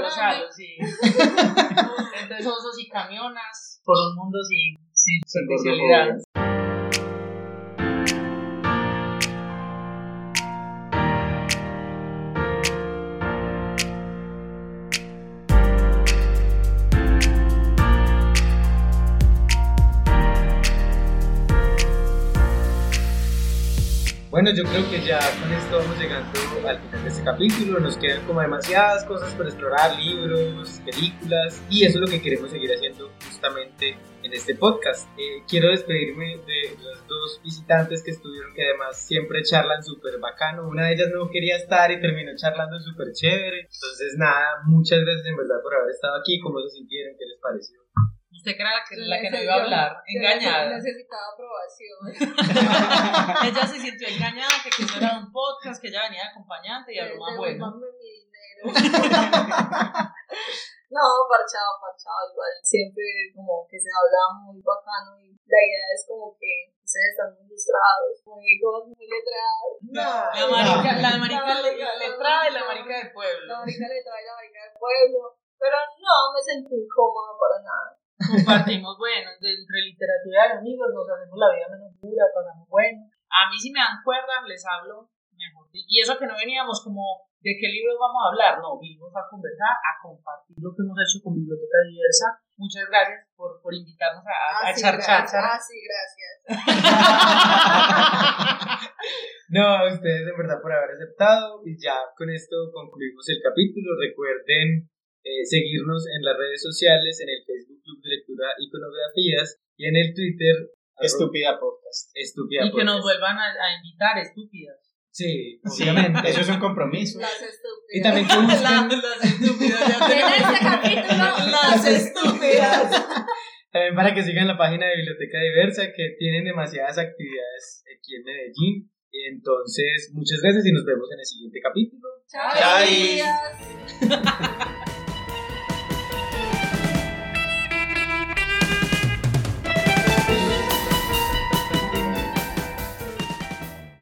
Speaker 2: Gonzalo, sí. Entonces, osos y camionas por un mundo sin, sin superficialidad.
Speaker 1: Bueno, yo creo que ya con esto vamos llegando al final de este capítulo. Nos quedan como demasiadas cosas por explorar, libros, películas, y eso es lo que queremos seguir haciendo justamente en este podcast. Eh, quiero despedirme de los dos visitantes que estuvieron, que además siempre charlan súper bacano. Una de ellas no quería estar y terminó charlando súper chévere. Entonces, nada, muchas gracias en verdad por haber estado aquí. ¿Cómo se sintieron? ¿Qué les pareció?
Speaker 2: Usted que era la que, la que no iba a hablar, engañada.
Speaker 6: Necesitaba aprobación.
Speaker 2: Ella se sintió engañada, que, eso era un podcast, que ella venía de acompañante y habló más bueno.
Speaker 6: No, parchado, parchado. Igual siempre como que se habla muy bacano y la idea es como que ustedes están muy ilustrados, muy, todos muy letrados. No,
Speaker 2: La marica, la marica
Speaker 6: no,
Speaker 2: le,
Speaker 6: no,
Speaker 2: letrada y la marica de pueblo.
Speaker 6: La marica letrada y la marica del pueblo. Pero no me sentí incómoda para nada.
Speaker 2: Compartimos, bueno, de- entre literatura y amigos, nos hacemos la vida menos dura, pasamos bueno. A mí si me dan cuerda, les hablo mejor. Y eso que no veníamos como de qué libros vamos a hablar, no, vinimos a conversar, a compartir lo que hemos hecho con Biblioteca Diversa. Muchas gracias por, por invitarnos a, a, a
Speaker 6: sí, gracias.
Speaker 2: cháchara.
Speaker 6: Ah, sí, gracias.
Speaker 1: No, a ustedes en verdad por haber aceptado y ya con esto concluimos el capítulo. Recuerden eh, seguirnos en las redes sociales, en el Facebook Club de Lectura Iconografías Y en el Twitter,
Speaker 10: Estúpida podcast.
Speaker 1: estúpida.
Speaker 2: Y que nos vuelvan a, a invitar, estúpidas.
Speaker 1: Sí,
Speaker 10: Sí, eso es un compromiso.
Speaker 6: Las estúpidas.
Speaker 1: Y también que busquen-
Speaker 2: La- las estúpidas. ya
Speaker 6: En este capítulo, las estúpidas.
Speaker 1: También para que sigan la página de Biblioteca Diversa, que tienen demasiadas actividades aquí en Medellín. Entonces, muchas gracias y nos vemos en el siguiente capítulo.
Speaker 6: Chao,
Speaker 10: Chao.